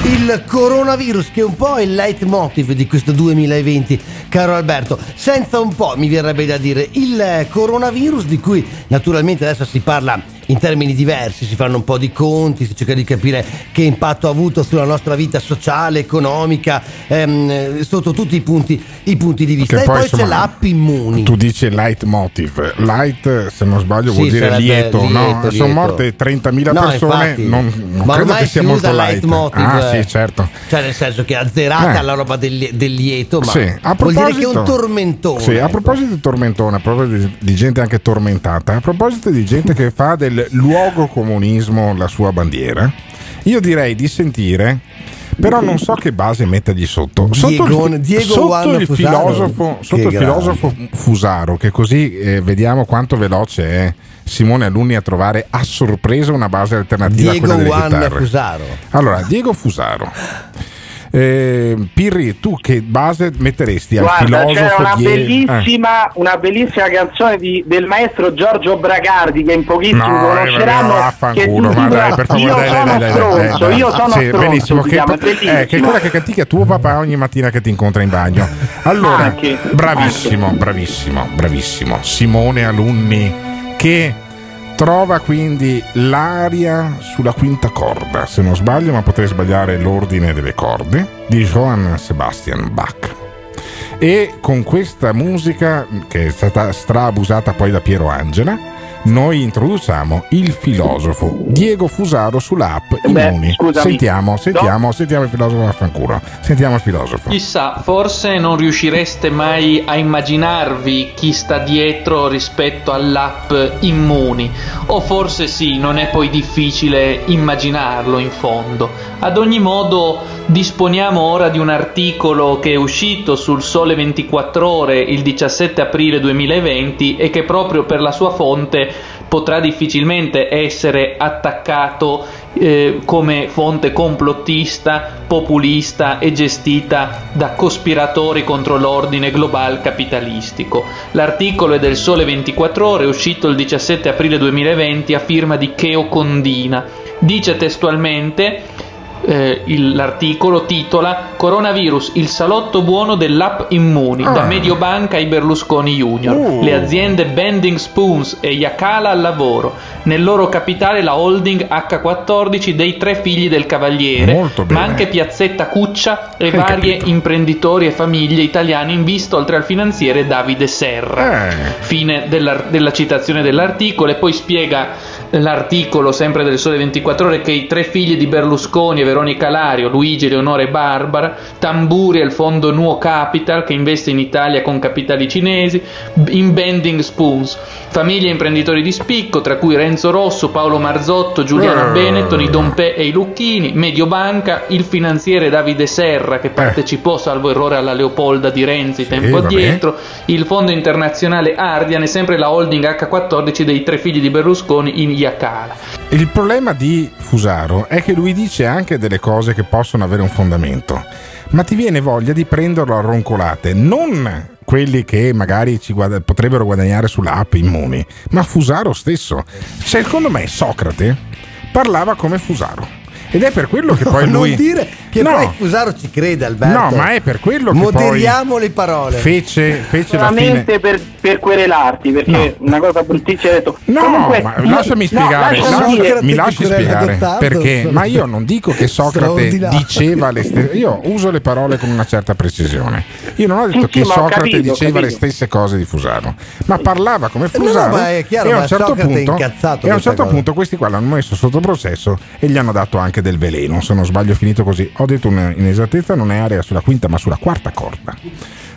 Il coronavirus che è un po' il leitmotiv di questo 2020, caro Alberto. Senza un po', mi verrebbe da dire, il coronavirus di cui naturalmente adesso si parla in termini diversi, si fanno un po' di conti, si cerca di capire che impatto ha avuto sulla nostra vita sociale, economica, ehm, sotto tutti i punti, i punti di vista. Che e poi, insomma, c'è l'app Immuni. Tu dici leitmotiv. Light, se non sbaglio, Sì, vuol dire lieto, lieto, no? lieto. Sono morte 30.000 No, persone. infatti. non non Ma credo che sia si molto light. leitmotiv, Ah, eh. sì, certo. Cioè, nel senso che azzerata Eh. la roba del, del lieto, ma Sì, a vuol dire che è un tormentone. Sì, a ecco. proposito di tormentone, a proposito di, di gente anche tormentata, a proposito di gente che fa del luogo comunismo la sua bandiera, io direi di sentire. Però non so che base mettergli sotto. Sotto Diegone- il, Diego sotto il filosofo, sotto il filosofo Fusaro, che così eh, vediamo quanto veloce è Simone Alunni a trovare a sorpresa una base alternativa Diego a quella delle Juan. Fusaro. Allora, Diego Fusaro Eh, Pirri, tu che base metteresti al Guarda, c'era filosofo una bellissima, una bellissima canzone di- del maestro Giorgio Bragardi che in pochissimi No, eh, conosceranno. vaffanculo, ma dai, per favore, Io dai, sono dai, stronzo, dai, io sono Sì, stronzo, benissimo, si che, chiama, eh, che è quella che cantica tuo papà ogni mattina che ti incontra in bagno. Allora, Anche, bravissimo, bravissimo, bravissimo. Simone Alunni che trova quindi l'aria sulla quinta corda, se non sbaglio, ma potrei sbagliare l'ordine delle corde, di Johann Sebastian Bach. E con questa musica, che è stata strabusata poi da Piero Angela, noi introduciamo il filosofo Diego Fusaro sull'app Immuni. scusami. Sentiamo, sentiamo, sentiamo il filosofo vaffanculo. Sentiamo il filosofo. Chissà, forse non riuscireste mai a immaginarvi chi sta dietro rispetto all'app Immuni, o forse sì, non è poi difficile immaginarlo in fondo. Ad ogni modo, disponiamo ora di un articolo che è uscito sul Sole 24 Ore il 17 aprile 2020 e che proprio per la sua fonte potrà difficilmente essere attaccato eh, come fonte complottista, populista e gestita da cospiratori contro l'ordine global capitalistico. L'articolo è del Sole 24 Ore, uscito il 17 aprile 2020 a firma di Cheo Condina. Dice testualmente eh, il- l'articolo titola Coronavirus, il salotto buono dell'app Immuni, da Ah. Mediobanca ai Berlusconi Junior. Uh. Le aziende Bending Spoons e Yakala al lavoro. Nel loro capitale la holding H14 dei tre figli del Cavaliere, ma anche Piazzetta Cuccia e Hai varie capito. imprenditori e famiglie italiane in visto, oltre al finanziere Davide Serra. Eh. Fine della, della citazione dell'articolo e poi spiega l'articolo sempre del Sole 24 Ore che i tre figli di Berlusconi e Veronica Lario, Luigi, Leonore e Barbara, Tamburi e il fondo Nuo Capital che investe in Italia con capitali cinesi, in Bending Spoons, famiglie e imprenditori di spicco tra cui Renzo Rosso, Paolo Marzotto, Giuliana Eh. Benetton, i Dompè e i Lucchini, Mediobanca, il finanziere Davide Serra che partecipò salvo errore alla Leopolda di Renzi tempo addietro, il fondo internazionale Ardian e sempre la holding H14 dei tre figli di Berlusconi in Iacala. Il problema di Fusaro è che lui dice anche delle cose che possono avere un fondamento, ma ti viene voglia di prenderlo a roncolate, non quelli che magari ci guada- potrebbero guadagnare sull'app immuni, ma Fusaro stesso. Secondo me Socrate parlava come Fusaro. Ed è per quello che poi non lui... dire che No. poi Fusaro ci crede Alberto. No, ma è per quello che Moderiamo le parole. fece, fece la fine... Solamente per, per querelarti, perché una cosa bruttissima hai detto. No, Comunque, ma lasciami no, spiegare, lasciami lascia- mi lasci spiegare perché, ma io non dico che Socrate diceva le stesse, io uso le parole con una certa precisione. Io non ho detto Sì, che sì, Socrate capito, diceva le capito. stesse cose di Fusaro, ma parlava come Eh, no, no, Fusaro ma è chiaro, e a un certo punto, e a un certo punto questi qua l'hanno messo sotto processo e gli hanno dato anche del veleno, se non sbaglio finito così. Ho detto un'inesattezza, non è area sulla quinta ma sulla quarta corda.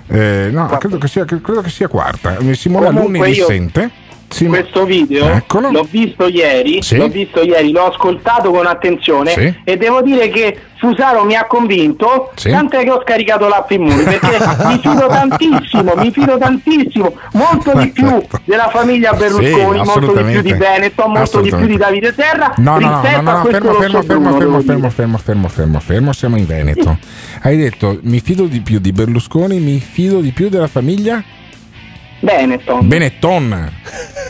Eh, no, credo che, sia, credo che sia quarta. Simone Alunni Comunque Sim- questo video Eccolo. l'ho visto ieri, Sì. l'ho visto ieri, l'ho ascoltato con attenzione Sì. e devo dire che Fusaro mi ha convinto, Sì. tant'è che ho scaricato l'app Immuni perché mi fido tantissimo, mi fido tantissimo, molto di più della famiglia Berlusconi, molto di più di Benetton, molto di più di Davide Serra No, no, no, no, no, fermo, fermo, fermo, fermo, fermo, fermo, fermo, fermo, fermo, siamo in Veneto. Hai detto mi fido di più di Berlusconi, mi fido di più della famiglia Benetton. Benetton.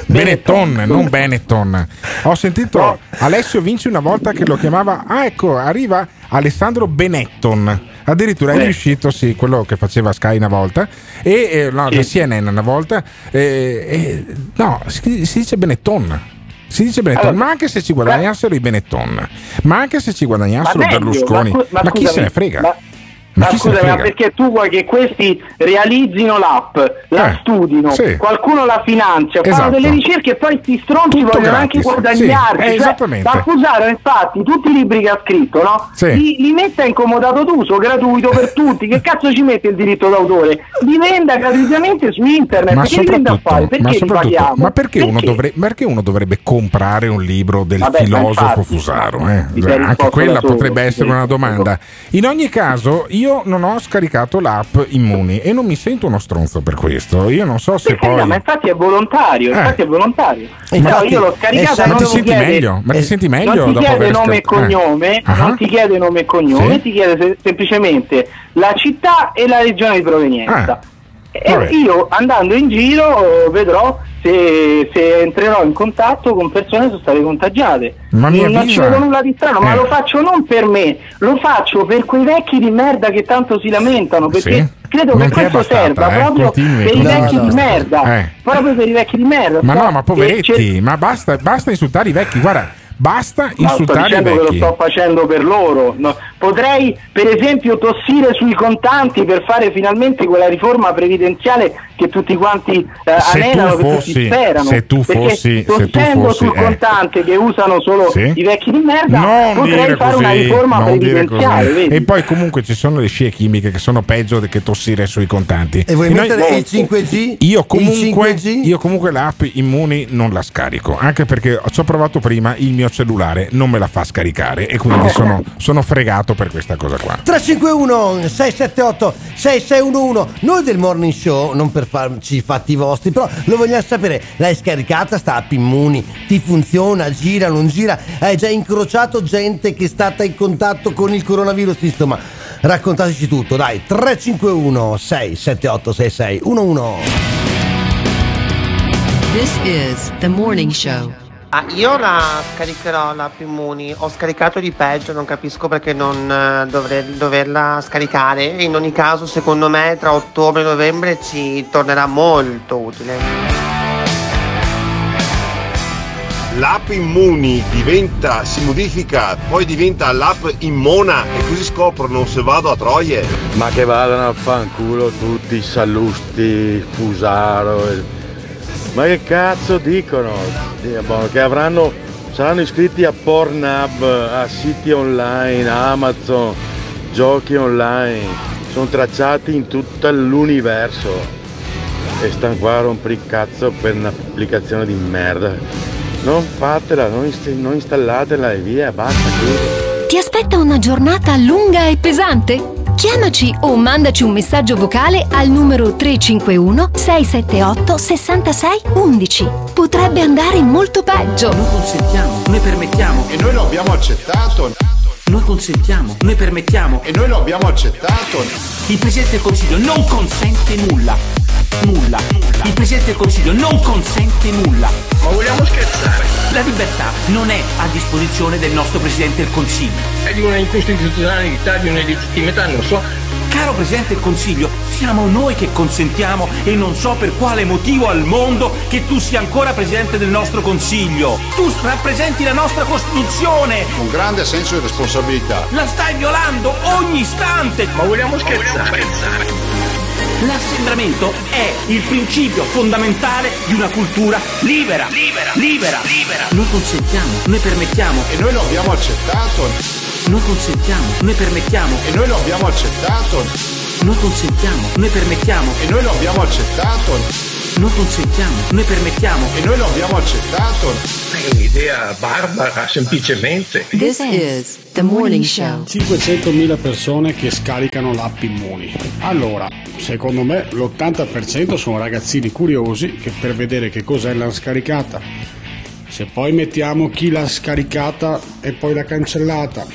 Benetton, non Benetton. Ho sentito Alessio Vinci una volta che lo chiamava, ah ecco, arriva Alessandro Benetton. Addirittura è Beh. riuscito, sì, quello che faceva Sky una volta, e eh, no, Sì. CNN una volta, eh, no, si, si dice Benetton. Si dice Benetton, Allora, ma anche se ci guadagnassero i Benetton, ma anche se ci guadagnassero meglio, Berlusconi, ma ma, ma chi se scusami, ne frega? ma- Ma Ma scusami, ma perché tu vuoi che questi realizzino l'app, la Eh, studino, sì. qualcuno la finanzia, Esatto. fanno delle ricerche e poi sti stronzi Tutto vogliono anche gratis, guadagnarci. sì, eh, cioè, accusare infatti tutti i libri che ha scritto, no? Sì. Li, li mette a incomodato d'uso, gratuito per tutti. Che cazzo ci mette il diritto d'autore? Li venda gratuitamente su internet. ma perché li vende a fare? Perché ma, li ma perché, Uno dovre- perché uno dovrebbe comprare un libro del Vabbè, filosofo infatti, Fusaro? eh? Anche quella potrebbe essere una domanda. In ogni caso, io io non ho scaricato l'app Immuni e non mi sento uno stronzo per questo. Io non so se Per carità, poi. ma infatti è volontario, Eh. infatti è volontario. Infatti- io l'ho scaricato ma non ti senti chiede- meglio? Ma ti senti meglio non ti dopo chiede aver nome e cognome, eh. Ah. non ti chiede nome e cognome, Sì. ti chiede se- semplicemente la città e la regione di provenienza. E io andando in giro vedrò se, se entrerò in contatto con persone che sono state contagiate. Ma non avvisa. vedo nulla di strano, ma Eh. lo faccio non per me, lo faccio per quei vecchi di merda che tanto si lamentano, perché Sì. credo Non che questo serva eh? proprio Continui, per i vecchi No, di no. merda. Eh. Proprio per i vecchi di merda. Ma Cioè, no, ma che poveretti, ma basta, basta insultare i vecchi. Guarda, basta No, sto insultare i dicendo che lo sto facendo per loro. No, Potrei, per esempio, tossire sui contanti per fare finalmente quella riforma previdenziale che tutti quanti eh, Se anelano, che fossi- tutti sperano. se tu Perché fossi- se tu tossendo fossi, sul eh. contante che usano solo Sì. i vecchi di merda, Non potrei fare così, una riforma previdenziale. E poi comunque ci sono le scie chimiche che sono peggio che tossire sui contanti. E vuoi noi- mettere il 5G? Io Il comunque, 5G? io comunque l'app Immuni non la scarico, anche perché ci ho provato prima, il mio cellulare non me la fa scaricare e quindi sono, sono fregato per questa cosa qua. 351 678 6611 Noi del Morning Show, non per farci i fatti vostri, però lo vogliamo sapere. L'hai scaricata sta app Immuni? Ti funziona? Gira, non gira? Hai già incrociato gente che è stata in contatto con il coronavirus? Insomma, raccontateci tutto, dai. 351 678 6611 This is the morning show. Ah, io la scaricherò l'app Immuni, ho scaricato di peggio, non capisco perché non eh, dovrei doverla scaricare. In ogni caso, secondo me, tra ottobre e novembre ci tornerà molto utile. L'app Immuni diventa, si modifica, poi diventa l'app Immona e così scoprono se vado a Troie. Ma che vadano a fanculo tutti i Sallusti, Fusaro. e- Ma che cazzo dicono? Che avranno, saranno iscritti a Pornhub, a siti online, a Amazon, giochi online. Sono tracciati in tutto l'universo. E stanno qua a rompere il cazzo per un'applicazione di merda. Non fatela, non, inst- non installatela e via, basta chiudi. Ti aspetta una giornata lunga e pesante? Chiamaci o mandaci un messaggio vocale al numero 351 678 66 11. Potrebbe andare molto peggio. Noi consentiamo, noi permettiamo. E noi lo abbiamo accettato. Noi consentiamo, noi permettiamo. E noi lo abbiamo accettato. Il Presidente del Consiglio non consente nulla. Nulla. Il Presidente del Consiglio non consente nulla. Ma vogliamo scherzare? La libertà non è a disposizione del nostro Presidente del Consiglio. È di una incostituzionalità, di una illegittimità, non so. Caro Presidente del Consiglio, siamo noi che consentiamo e non so per quale motivo al mondo che tu sia ancora Presidente del nostro Consiglio. Tu rappresenti la nostra Costituzione. Con grande senso di responsabilità. La stai violando ogni istante! Ma vogliamo scherzare? L'assembramento è il principio fondamentale di una cultura libera. Libera, libera, libera. Noi consentiamo, noi permettiamo. E noi lo abbiamo accettato. Noi consentiamo, noi permettiamo. E noi lo abbiamo accettato. Noi consentiamo, noi permettiamo. E noi lo abbiamo accettato. Noi consentiamo, noi permettiamo. E noi lo abbiamo accettato. È un'idea barbara, semplicemente. This is the morning show. 500.000 persone che scaricano l'app Immuni. Allora, secondo me l'80% sono ragazzini curiosi che per vedere che cos'è l'hanno scaricata. Se poi mettiamo chi l'ha scaricata e poi l'ha cancellata,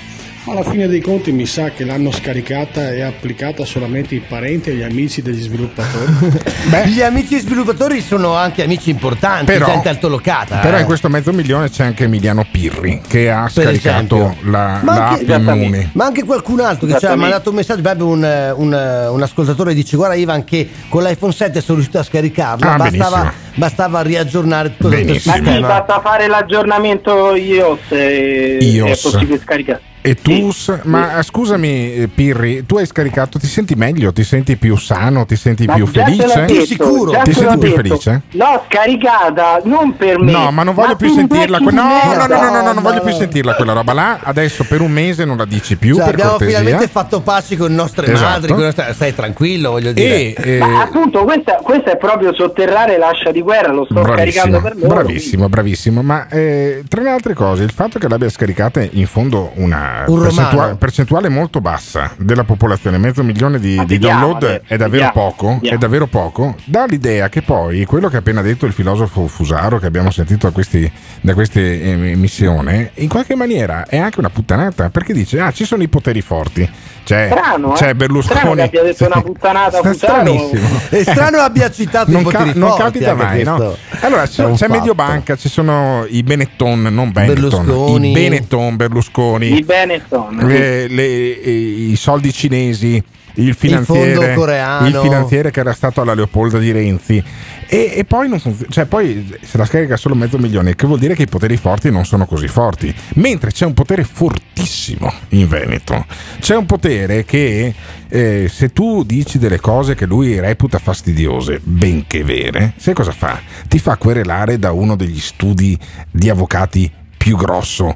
alla fine dei conti mi sa che l'hanno scaricata e applicata solamente i parenti e gli amici degli sviluppatori. Gli amici sviluppatori sono anche amici importanti, Però- gente altolocata. Però eh. in questo mezzo milione c'è anche Emiliano Pirri che ha Per scaricato esempio. la, Ma la anche- Immuni. Ma anche qualcun altro che ci ha mandato un messaggio, proprio un, un- un ascoltatore dice guarda Ivan che con l'iPhone 7 sono riuscito a scaricarla, Ah, bastava, benissimo. bastava riaggiornare tutto il Ma sì, sistema. basta fare l'aggiornamento iOS e iOS. è possibile scaricare. E tu, s- ma scusami eh, Pirri, tu hai scaricato, ti senti meglio, ti senti più sano, ti senti Ma più felice? detto, già Ti senti più detto. felice? L'ho scaricata non per me. No, ma non voglio più per i sentirla. no, no, no, no, no, no, non voglio più sentirla quella roba là. Adesso per un mese non la dici più Cioè, per abbiamo cortesia. finalmente fatto pace con le nostre Esatto. madri, con nostre- stai tranquillo, voglio dire. E, eh, Ma appunto questa, questa è proprio sotterrare l'ascia di guerra, lo sto scaricando per loro. bravissimo, bravissimo. Ma eh, tra le altre cose, il fatto che l'abbia scaricata in fondo una, una Un percentua- percentuale molto bassa della popolazione, mezzo milione di, di vediamo download è davvero vediamo, poco, vediamo. è davvero poco, dà l'idea che poi quello che ha appena detto il filosofo Fusaro che abbiamo sentito da, questi, da questa emissione, in qualche maniera è anche una puttanata, perché dice ah ci sono i poteri forti, c'è, Strano, eh? c'è Berlusconi. Strano che abbia detto una puttanata Sta- Fusaro. stranissimo. È strano abbia citato non, i poteri ca- non forti, capita anche mai, no? Allora c'è, c'è. Mediobanca, ci sono i Benetton, non Benetton, Berlusconi. i Benetton, Berlusconi, I Benetton. le- le- i soldi cinesi. Il finanziere, coreano. il finanziere che era stato alla Leopolda di Renzi e, e poi, non funziona, cioè poi se la scarica solo mezzo milione che vuol dire che i poteri forti non sono così forti mentre c'è un potere fortissimo in Veneto c'è un potere che eh, se tu dici delle cose che lui reputa fastidiose benché vere sai cosa fa? ti fa querelare da uno degli studi di avvocati più grosso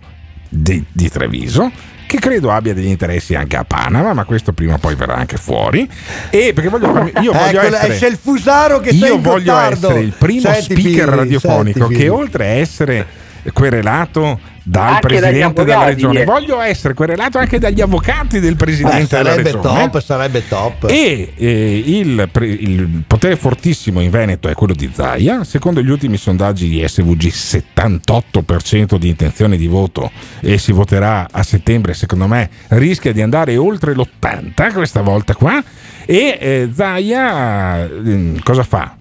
di, di Treviso che credo abbia degli interessi anche a Panama, ma questo prima o poi verrà anche fuori. E perché voglio farmi, io voglio Ecco, essere, esce il Fusaro che io voglio essere il primo Senti, speaker radiofonico senti, che oltre a essere querelato dal Anche presidente della regione, eh. voglio essere querelato anche dagli avvocati del Eh, presidente della sarebbe regione. top, sarebbe top. E eh, il, pre- il potere fortissimo in Veneto è quello di Zaia. Secondo gli ultimi sondaggi di SVG, 78% di intenzione di voto e si voterà a settembre. Secondo me rischia di andare oltre l'80 questa volta qua. E eh, Zaia eh, cosa fa?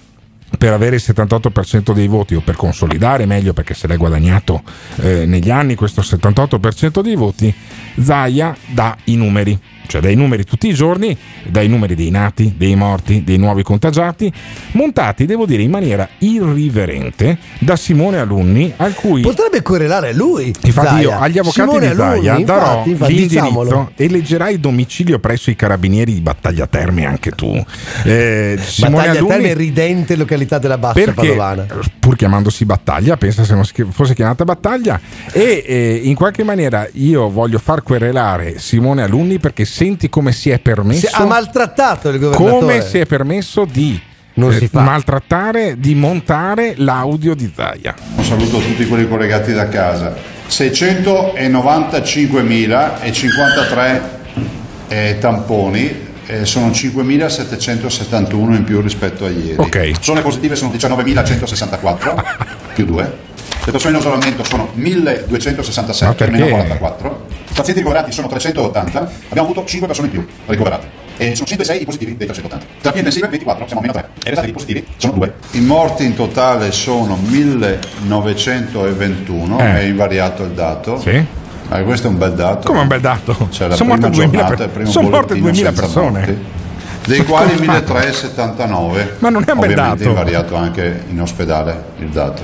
Per avere il 78% dei voti o per consolidare meglio perché se l'è guadagnato eh, negli anni questo 78% dei voti, Zaia dà i numeri, cioè dà i numeri tutti i giorni, dà i numeri dei nati, dei morti, dei nuovi contagiati, montati devo dire in maniera irriverente da Simone Alunni al cui... Potrebbe querelare lui. Infatti Zaia. io agli avvocati Simone di Zaia Alunni, darò infatti, infatti, l'indirizzo diciamolo. e leggerai domicilio presso i carabinieri di Battaglia Terme anche tu. Eh, Simone Battaglia Alunni Terme, ridente località della Bassa perché Padovana. pur chiamandosi battaglia pensa se non fosse chiamata battaglia e eh, in qualche maniera io voglio far querelare Simone Alunni perché senti come si è permesso Si- ha maltrattato il governatore. come si è permesso di Non eh, si fa. maltrattare di montare l'audio di Zaia Un saluto a tutti quelli collegati da casa. 695.053 eh, tamponi, eh, sono 5.771 in più rispetto a ieri. Ok. Persone positive sono 19.164 più 2. Le persone in isolamento sono Ma 1.267 perché? meno 44. I pazienti ricoverati sono 380. Abbiamo avuto 5 persone in più ricoverate. E sono 106 i positivi dei 380. Terapie intensive 24, siamo a meno 3. E i restanti i positivi sono 2. I morti in totale sono 1921, Eh. è invariato il dato. Sì. Ma questo è un bel dato. come un bel dato C'è la sono prima morte 2000, giornata, per- il primo sono morte bollettino 2000 senza persone morti, dei Ma quali come fa? 1379. Ma non è un bel dato. invariato anche in ospedale il dato.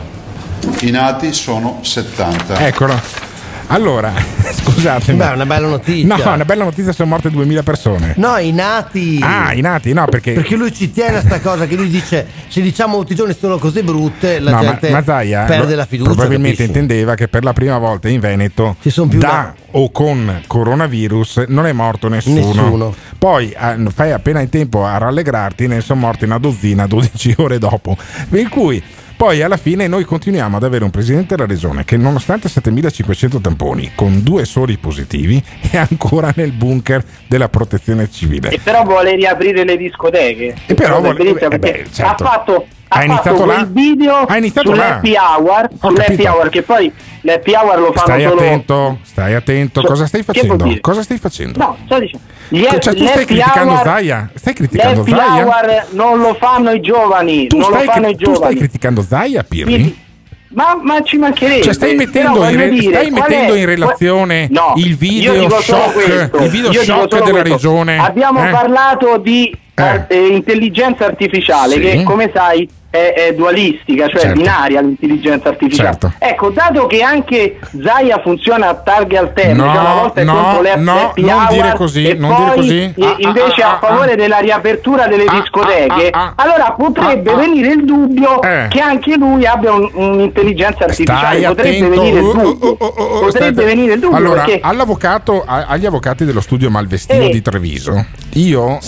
I nati sono 70. eccolo allora scusatemi Beh, una bella notizia. no una bella notizia sono morte 2000 persone No, i nati. ah i nati no perché Perché lui ci tiene a sta cosa che lui dice se diciamo tutti i giorni sono cose brutte la No, gente ma Zaia perde la fiducia. probabilmente capisci? intendeva che per la prima volta in Veneto Ci son più da da- o con coronavirus non è morto nessuno. Nessuno. Poi fai appena in tempo a rallegrarti, ne sono morti una dozzina 12 ore dopo. Per cui poi alla fine noi continuiamo ad avere un presidente della regione che nonostante 7500 tamponi con due soli positivi è ancora nel bunker della protezione civile. E però vuole riaprire le discoteche. E però vuole- eh beh, certo. ha fatto, ha iniziato là? video Ha iniziato là. sull'happy hour, Ho sull'happy hour che poi l'happy hour lo fanno Stai solo attento, stai attento, So- cosa stai facendo? Cosa stai facendo? No, sto dicendo. Gli Cioè, tu stai criticando hour- Zaia? Stai criticando l'happy Zaia? hour non lo fanno i giovani, Tu non lo fanno cri- i tu stai giovani. criticando Zaia, Pirri? Quindi- Ma, ma ci mancherebbe. Cioè stai mettendo, in, re- dire, stai mettendo in relazione No, il video shock, il video shock della questo. regione. Abbiamo eh? parlato di Eh. eh, intelligenza artificiale Sì. che come sai è, è dualistica, cioè Certo. binaria l'intelligenza artificiale. Certo. Ecco, dato che anche Zaia funziona a targhe alterne, No, cioè una volta è no, contro le no, happy non dire così, e non poi dire così. Ah, invece ah, a ah, favore ah. della riapertura delle Ah, discoteche, ah, ah, allora potrebbe venire il dubbio Eh. che anche lui abbia un- un'intelligenza artificiale. Stai potrebbe attento. venire il Oh, dubbio. oh, oh, oh, oh, potrebbe stai- venire il dubbio Allora, perché all'avvocato, a- agli avvocati dello studio Malvestino Eh. di Treviso, io,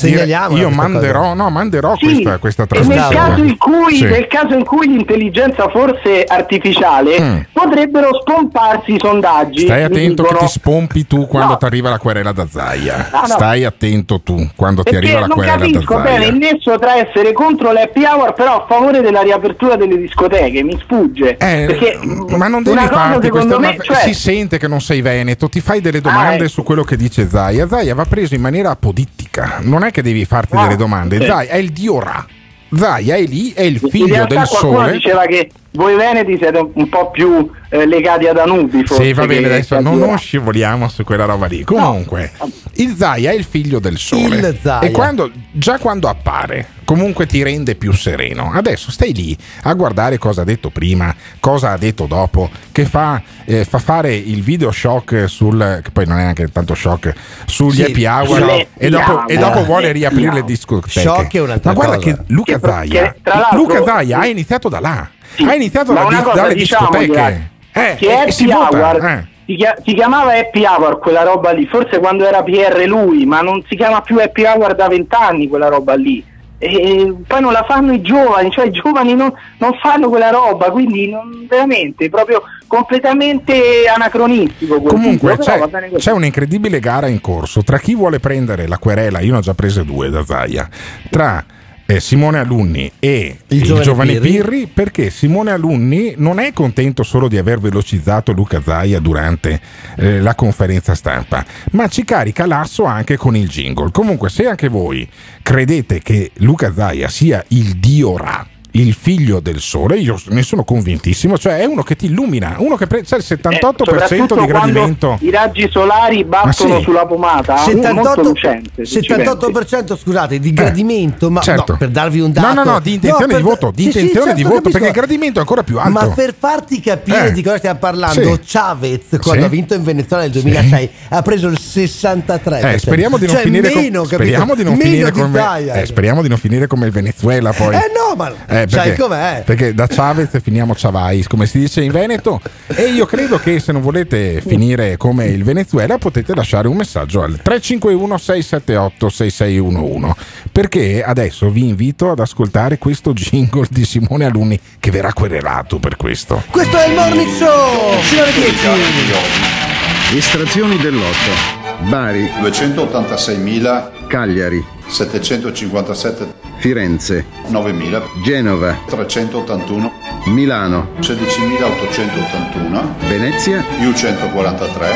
io manderò, no, manderò Sì, questa, questa e nel caso trasmissione. in cui cui, Sì. nel caso in cui l'intelligenza fosse artificiale, Mm. potrebbero spomparsi i sondaggi. Stai attento dicono- che ti spompi tu quando No. ti arriva la querela da Zaia. No, no. Stai attento tu quando ti Perché arriva la non querela da capisco Zaia. bene il nesso tra essere contro l'happy hour però a favore della riapertura delle discoteche, mi sfugge. Eh, Perché ma non devi farti questa me, cioè, si sente che non sei veneto, ti fai delle domande Ah, su quello che dice Zaia. Zaia va preso in maniera apodittica, non è che devi farti Ah, delle domande. sì. Zaia è il dio Ra. Zaia è lì, è il figlio del sole. diceva che voi veneti siete un po' più eh, legati ad Anubi forse. Sì, va bene, adesso non, non scivoliamo su quella roba lì. Comunque, il Zaia è il figlio del sole. E quando, già quando appare, comunque ti rende più sereno. Adesso stai lì a guardare cosa ha detto prima, cosa ha detto dopo, che fa, eh, fa fare il video shock sul. che poi non è neanche tanto shock, sugli Sì, happy hour. shock. E dopo, e dopo vuole riaprire no. le discoteche. Shock è un'altra Ma guarda cosa. che Luca Che Zaia, che, Luca Zaia ha iniziato da là. Ha iniziato Ma una cosa diciamogliela, discoteche. Eh, che e- e Happy Hour eh. si, chia- si chiamava Happy Hour quella roba lì, forse quando era PR lui, ma non si chiama più Happy Hour da vent'anni quella roba lì. E poi non la fanno i giovani, cioè i giovani non, non fanno quella roba, quindi non- veramente proprio completamente anacronistico. Comunque titolo, c'è, c'è un'incredibile gara in corso tra chi vuole prendere la querela, io ne ho già prese due da Zaia, tra eh, Simone Alunni e il, giovane giovane Pirri. Pirri. perché Simone Alunni non è contento solo di aver velocizzato Luca Zaia durante eh, la conferenza stampa, ma ci carica l'asso anche con il jingle. Comunque se anche voi credete che Luca Zaia sia il dio Ra, il figlio del sole, io ne sono convintissimo, cioè è uno che ti illumina, uno che pre- c'è il 78% Eh, di gradimento. i raggi solari battono sì. sulla pomata, molto 78, lucente. se ci pensi. 78% scusate di gradimento, ma certo. no, per darvi un dato. No, no, no, di intenzione per- di voto, di Sì, sì, intenzione certo, di voto, capisco. perché il gradimento è ancora più alto. Ma per farti capire Eh. di cosa stiamo parlando, Sì. Chavez, quando Sì. ha vinto in Venezuela nel 2006, ha preso il 63%. Eh, speriamo di non Cioè, finire meno, capito? speriamo di non Meno finire di come eh, speriamo di non finire come il Venezuela poi. Eh no, ma Eh, sai com'è? Perché da Chavez finiamo Chavais, come si dice in Veneto. E io credo che se non volete finire come il Venezuela, potete lasciare un messaggio al 351 678 6611. Perché adesso vi invito ad ascoltare questo jingle di Simone Alunni, che verrà querelato per questo. Questo è il Morning Show, alle 10. Estrazioni dell'otto. Bari. 286.000. Cagliari. 757. Firenze. 9.000. Genova. 381. Milano. 16.881. Venezia. Più 143.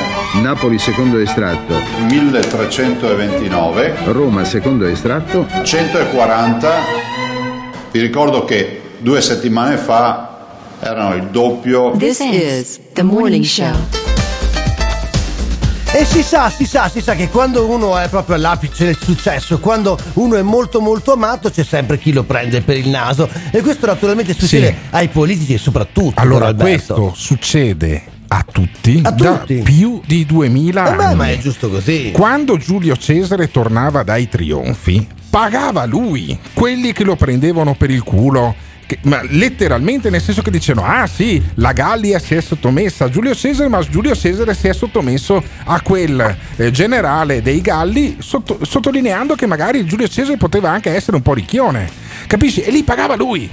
Napoli secondo estratto. 1329. Roma secondo estratto. 140. Vi ricordo che due settimane fa erano il doppio. This is the morning show. E si sa, si sa, si sa che quando uno è proprio all'apice del successo, quando uno è molto molto amato, c'è sempre chi lo prende per il naso. E questo naturalmente succede Sì. ai politici soprattutto. Allora, questo succede a tutti, A da tutti. più di 2000 Eh beh, anni. ma è giusto così. Quando Giulio Cesare tornava dai trionfi, pagava lui quelli che lo prendevano per il culo. Che- ma letteralmente nel senso che dicevano ah sì la Gallia si è sottomessa a Giulio Cesare ma Giulio Cesare si è sottomesso a quel eh, generale dei Galli sotto- sottolineando che magari Giulio Cesare poteva anche essere un po' ricchione capisci? e lì pagava lui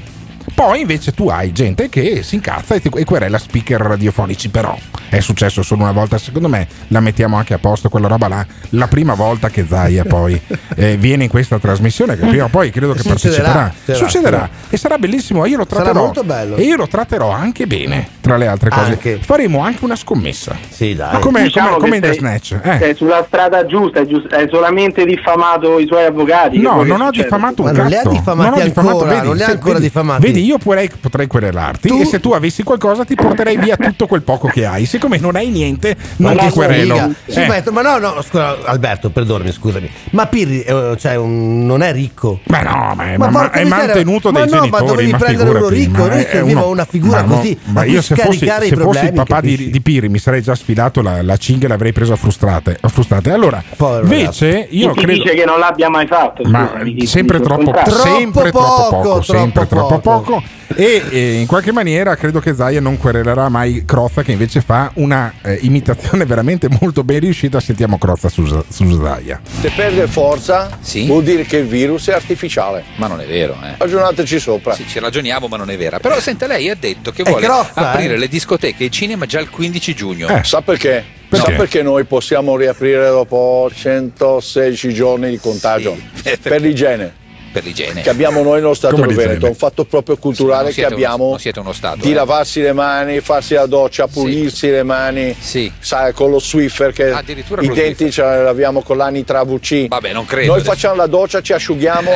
poi invece tu hai gente che si incazza e, ti, e querela speaker radiofonici, però è successo solo una volta, secondo me la mettiamo anche a posto quella roba là, la prima volta che Zaia poi eh, viene in questa trasmissione, che prima o poi credo che Succederà, parteciperà, succederà, succederà e sarà bellissimo, io lo Sarà tratterò molto bello. e io lo tratterò anche bene, tra le altre cose. Anche. Faremo anche una scommessa. Sì, dai. Ma come, Diciamo come, come in The Snatch? Eh. sei sulla strada giusta, hai, solamente diffamato i suoi avvocati. No, non ho diffamato un Ma non li ha cazzo. diffamati non ancora, vedi, non li ha ancora diffamati. Vedi, io potrei, potrei querelarti Tu- e se tu avessi qualcosa ti porterei via tutto quel poco che hai. Siccome non hai niente, non Ma ti no, querelo. mica. Sì, Eh. ma, ma no, no, scusa, Alberto, perdonami, scusami. Ma Pirri eh, cioè, un- non è ricco. Ma no, ma è, ma- porca è mantenuto ma dai no, ma genitori. dovevi ma prendere uno ricco, ma serviva uno- una figura ma no, così, Ma io se fossi, scaricare i se fossi il papà di, di Piri mi sarei già sfilato la, la cinghia e l'avrei presa a frustate. a frustate. Allora, invece, Chi io credo. dice che non l'abbia mai fatto? Ma sempre troppo, contrario? sempre troppo poco, sempre troppo poco. Poco. E eh, in qualche maniera credo che Zaia non querelerà mai Crozza, che invece fa una eh, imitazione veramente molto ben riuscita. Sentiamo Crozza su, su Zaia. Se perde forza vuol dire che il virus è artificiale. Ma non è vero, eh. Ragionateci sopra. Sì, ci ragioniamo, ma non è vera. Però senta, lei ha detto che È vuole grozza, aprire eh. le discoteche e i cinema già il 15 giugno. Eh, sa perché? Perché? Sa perché noi possiamo riaprire dopo 116 giorni di contagio? per l'igiene. Per l'igiene. Che abbiamo noi nello Stato del? Veneto, un fatto proprio culturale non che uno- abbiamo non siete uno Stato, di eh. lavarsi le mani, farsi la doccia, pulirsi le mani, sai, con lo Swiffer che Addirittura i denti ce li laviamo con l'anitra VC. Vabbè, non credo Noi adesso. facciamo la doccia, ci asciughiamo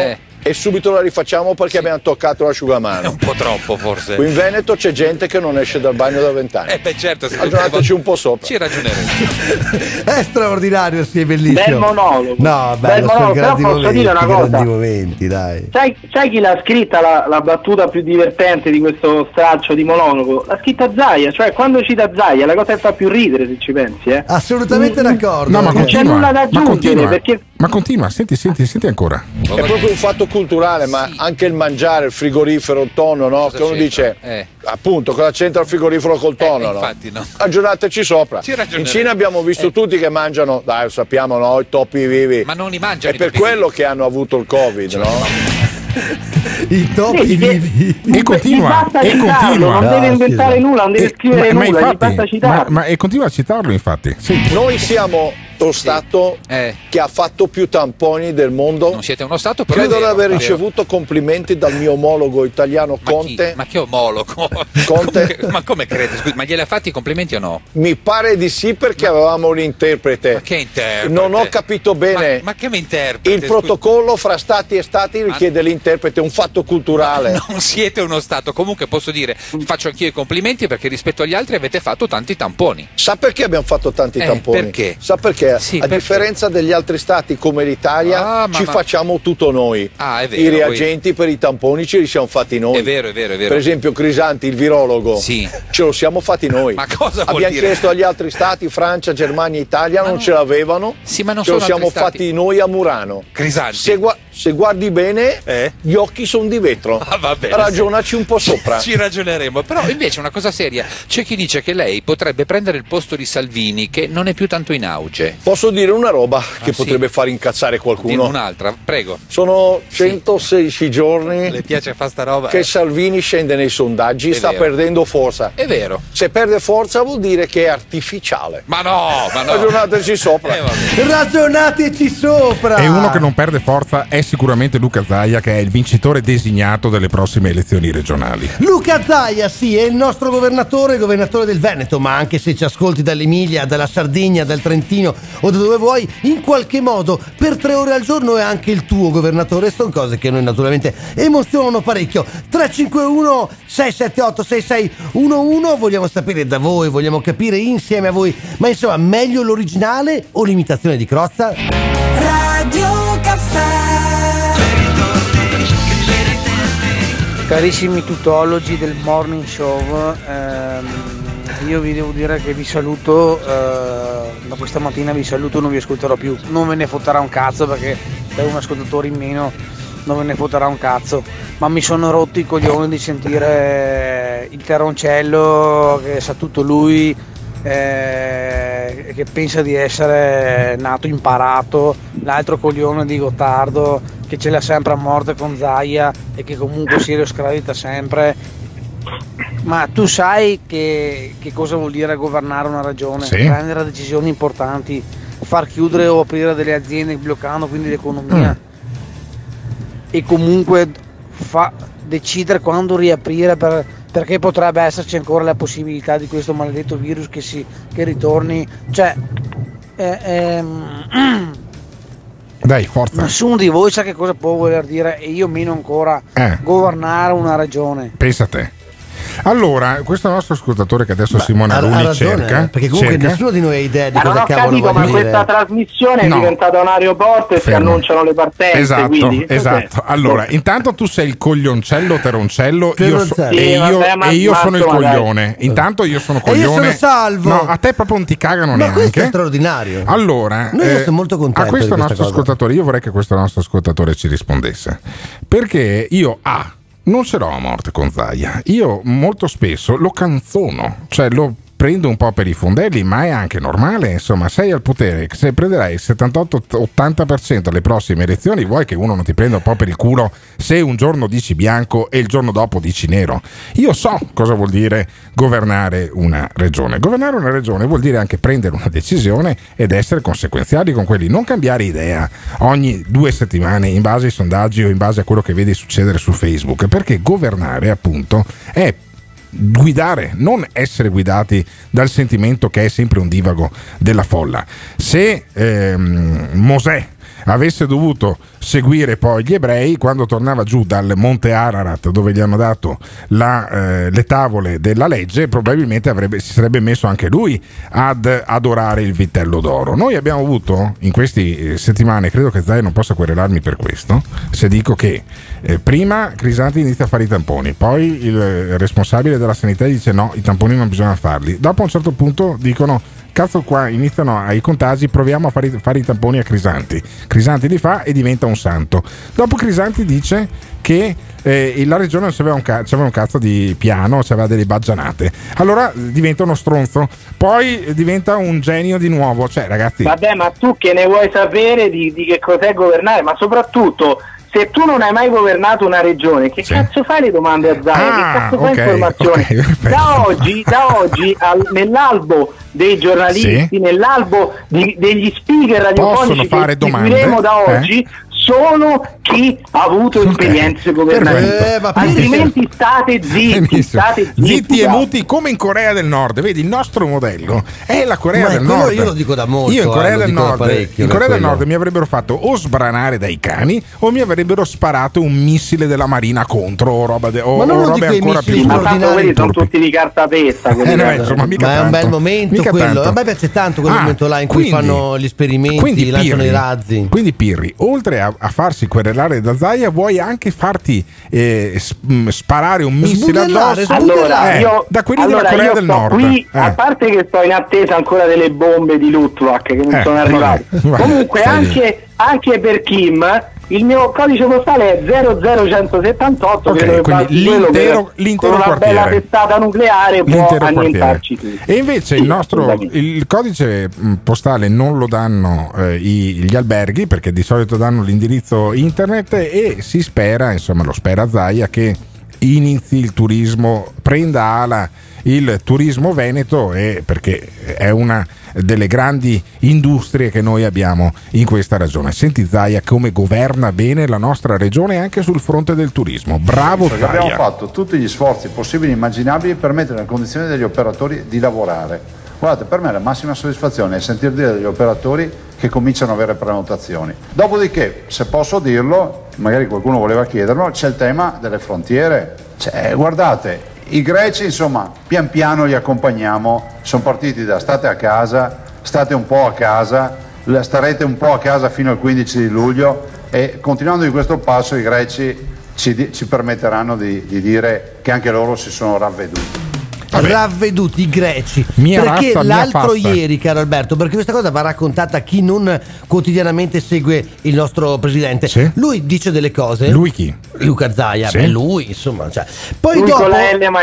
e subito la rifacciamo perché abbiamo toccato l'asciugamano. Un po' troppo forse. Qui in Veneto c'è gente che non esce dal bagno da vent'anni. Eh beh certo, Ragionateci un po' sopra. Ci ragioneremo. È straordinario, sì, è bellissimo. Bel monologo. No, Bel bello, sono monologo, però posso momenti, dire una cosa. grandi momenti, dai. Sai, sai chi l'ha scritta la, la battuta più divertente di questo straccio di monologo? L'ha scritta Zaia, cioè quando cita Zaia la cosa che fa più ridere se ci pensi, eh. Assolutamente d'accordo. No, ma Non c'è continua. nulla da ma aggiungere continua. perché Ma continua, senti, senti, senti ancora. È proprio un fatto culturale, ma anche il mangiare, il frigorifero, il tonno, no? che uno c'entra? dice, Eh. appunto, cosa c'entra il frigorifero col tonno? no? infatti no. Ragionateci sopra. In Cina abbiamo visto tutti che mangiano, dai, lo sappiamo, no? I topi vivi. Ma non li mangiano È per quello che hanno avuto il Covid, no? I topi vivi. E continua, e continua. non deve inventare nulla, non deve Eh, scrivere ma, ma nulla, gli infatti, basta citarlo. ma, ma- e continua a citarlo, infatti. Sì. Noi siamo lo Stato che ha fatto più tamponi del mondo. Non siete uno Stato, però. Credo di aver ricevuto complimenti dal mio omologo italiano Conte. Ma che omologo? Conte? ma come crede? Scusi, ma gliele ha fatti i complimenti o no? Mi pare di sì perché avevamo un interprete. Ma che interprete? Non ho capito bene. Ma che mi interprete? Il protocollo fra stati e stati richiede l'interprete, è un fatto culturale. Non siete uno Stato. Comunque posso dire, faccio anch'io i complimenti perché rispetto agli altri avete fatto tanti tamponi. Sa perché abbiamo fatto tanti Eh, tamponi? perché? Sa perché? Sì, a perché? differenza degli altri stati come l'Italia, Ah, ma- ci ma- facciamo tutto noi. Ah, vero, I reagenti per i tamponi ce li siamo fatti noi. È vero, è vero, è vero. Per esempio Crisanti, il virologo, Sì. ce lo siamo fatti noi. Ma cosa vuol Abbiamo dire? chiesto agli altri stati, Francia, Germania, Italia, non ce l'avevano. Sì, ma non ce lo siamo stati. fatti noi a Murano. Crisanti. Se, gua- se guardi bene, gli occhi sono di vetro. Ah, va bene, Ragionaci un po' sopra. Ci ragioneremo. Però invece una cosa seria, c'è chi dice che lei potrebbe prendere il posto di Salvini che non è più tanto in auge. Posso dire una roba che Ah, sì? potrebbe far incazzare Dimmi qualcuno? un'altra, prego. Sono 116 giorni Le piace fare sta roba? che Eh. Salvini scende nei sondaggi, È sta vero. perdendo forza. È vero. Se perde forza vuol dire che è artificiale. Ma no, ma no. Ragionateci sopra. Ragionateci sopra. E uno che non perde forza è sicuramente Luca Zaia, che è il vincitore designato delle prossime elezioni regionali. Luca Zaia, sì, è il nostro governatore, governatore del Veneto, ma anche se ci ascolti dall'Emilia, dalla Sardegna, dal Trentino o da dove vuoi, in qualche modo per tre ore al giorno è anche il tuo governatore. Sono cose che noi naturalmente emozionano parecchio. 351 678 6611, vogliamo sapere da voi, vogliamo capire insieme a voi, ma insomma, meglio l'originale o l'imitazione di Crozza? Radio Caffè Carissimi tutologi del morning show, ehm, io vi devo dire che vi saluto, eh, da questa mattina vi saluto, non vi ascolterò più, non ve ne fotterà un cazzo perché per un ascoltatore in meno non ve ne fotterà un cazzo, ma mi sono rotto i coglioni di sentire il terroncello che sa tutto lui, eh, che pensa di essere nato imparato, l'altro coglione di Gottardo che ce l'ha sempre a morte con Zaia e che comunque si scravita sempre. Ma tu sai che, che cosa vuol dire governare una regione? Sì. Prendere decisioni importanti, far chiudere o aprire delle aziende bloccando quindi l'economia e comunque fa- decidere quando riaprire per- perché potrebbe esserci ancora la possibilità di questo maledetto virus che, si, che ritorni. Cioè, eh, ehm, Dai, forza. nessuno di voi sa che cosa può voler dire e io meno ancora Eh. governare una regione. Pensa a te. Allora, questo nostro ascoltatore che adesso Simone Ha, ha Aruni ragione, cerca, eh, perché comunque cerca. nessuno di noi ha idea di Ma cosa cavolo capito, ma dire. questa trasmissione è No. diventata un aeroporto e si Fermo. annunciano le partenze. Esatto, quindi, esatto. Allora, intanto tu sei il coglioncello teroncello io so- Terroncello. e Sì, io, vabbè, ma- e io ma sono il coglione. Intanto io sono E io coglione. sono salvo. No, a te proprio non ti cagano Ma questo è neanche. straordinario. Allora, Noi eh, siamo molto contenti a questo nostro cosa. ascoltatore, io vorrei che questo nostro ascoltatore ci rispondesse. Perché io A non ce l'ho a morte con Zaia. Io molto spesso lo canzono, cioè lo prendo un po' per i fondelli, ma è anche normale, insomma, sei al potere, se prenderai il 78-80% alle prossime elezioni, vuoi che uno non ti prenda un po' per il culo se un giorno dici bianco e il giorno dopo dici nero? Io so cosa vuol dire governare una regione. Governare una regione vuol dire anche prendere una decisione ed essere conseguenziali con quelli, non cambiare idea ogni due settimane in base ai sondaggi o in base a quello che vedi succedere su Facebook, perché governare appunto è guidare, non essere guidati dal sentimento che è sempre un divago della folla. Se ehm, Mosè avesse dovuto seguire poi gli ebrei quando tornava giù dal monte Ararat dove gli hanno dato la, eh, le tavole della legge probabilmente avrebbe, si sarebbe messo anche lui ad adorare il vitello d'oro. Noi abbiamo avuto in queste settimane credo che Zai non possa querelarmi per questo se dico che eh, prima Crisanti inizia a fare i tamponi poi il responsabile della sanità dice no i tamponi non bisogna farli. Dopo a un certo punto dicono cazzo qua iniziano ai contagi, proviamo a fare, fare, i tamponi a Crisanti. Crisanti li fa e diventa un santo. Dopo Crisanti dice che eh, la regione aveva un, ca- un cazzo di piano, aveva delle baggianate. Allora diventa uno stronzo, poi diventa un genio di nuovo. Cioè, ragazzi. Vabbè, ma tu che ne vuoi sapere di, di che cos'è governare? Ma soprattutto se tu non hai mai governato una regione, che sì. cazzo fai le domande a Zaia? Ah, che cazzo okay, fai informazioni? Okay, da oggi, da oggi al, nell'albo dei giornalisti, sì. nell'albo di, degli speaker radiofonici fare che domande, seguiremo da eh? Sono chi ha avuto esperienze governative. Eh, Altrimenti state zitti, state zitti, zitti e muti come in Corea del Nord. Vedi, il nostro modello è la Corea Ma del Nord. io lo dico da molto, Io in eh, Corea lo del dico da Nord, in Corea del. Nord mi avrebbero fatto o sbranare dai cani o mi avrebbero sparato un missile della Marina contro o roba de- o, Ma non o robe ancora più Ma tanto quelli sono tutti di cartapesta. quelli Eh, no, insomma, mica Ma è un tanto. bel momento Mica quello. tanto. A me piace tanto quel Ah, momento là in cui quindi- fanno gli esperimenti, lanciano Pirri- i razzi. Quindi Pirri, oltre a, a farsi querelare da Zaia, vuoi anche farti eh, mh, sparare un missile addosso Allora, Eh, io, da quelli allora, della Corea io del Nord. qui, Eh. a parte che sto in attesa ancora delle bombe di Luttwak che non Eh, sono arrivate. vabbè, Comunque, anche, anche per Kim, il mio codice postale è 00178. Ok, credo che quindi l'intero- l'intero con una quartiere. bella testata nucleare può l'intero annientarci quartiere. tutti. E invece il Sì, nostro assolutamente. il codice mh, postale non lo danno eh, gli alberghi perché di solito danno l'indirizzo internet e si spera, insomma lo spera Zaia che inizi il turismo, prenda ala il turismo veneto e perché è una delle grandi industrie che noi abbiamo in questa regione. Senti Zaia come governa bene la nostra regione anche sul fronte del turismo. Bravo Perché abbiamo Zaia. fatto tutti gli sforzi possibili e immaginabili per mettere nelle condizioni degli operatori di lavorare. Guardate, per me la massima soddisfazione è sentir dire degli operatori che cominciano ad avere prenotazioni. Dopodiché, se posso dirlo, magari qualcuno voleva chiederlo, c'è il tema delle frontiere. Cioè, guardate, i greci, insomma, pian piano li accompagniamo, sono partiti da state a casa, state un po' a casa, starete un po' a casa fino al 15 di luglio e continuando di questo passo i greci ci, ci permetteranno di, di dire che anche loro si sono ravveduti. Ravveduti i greci. Mia perché razza, l'altro ieri, caro Alberto, perché questa cosa va raccontata a chi non quotidianamente segue il nostro presidente. Lui dice delle cose. Lui chi? Luca Zaia, Sì. beh, lui, insomma. Cioè. Poi Lui dopo.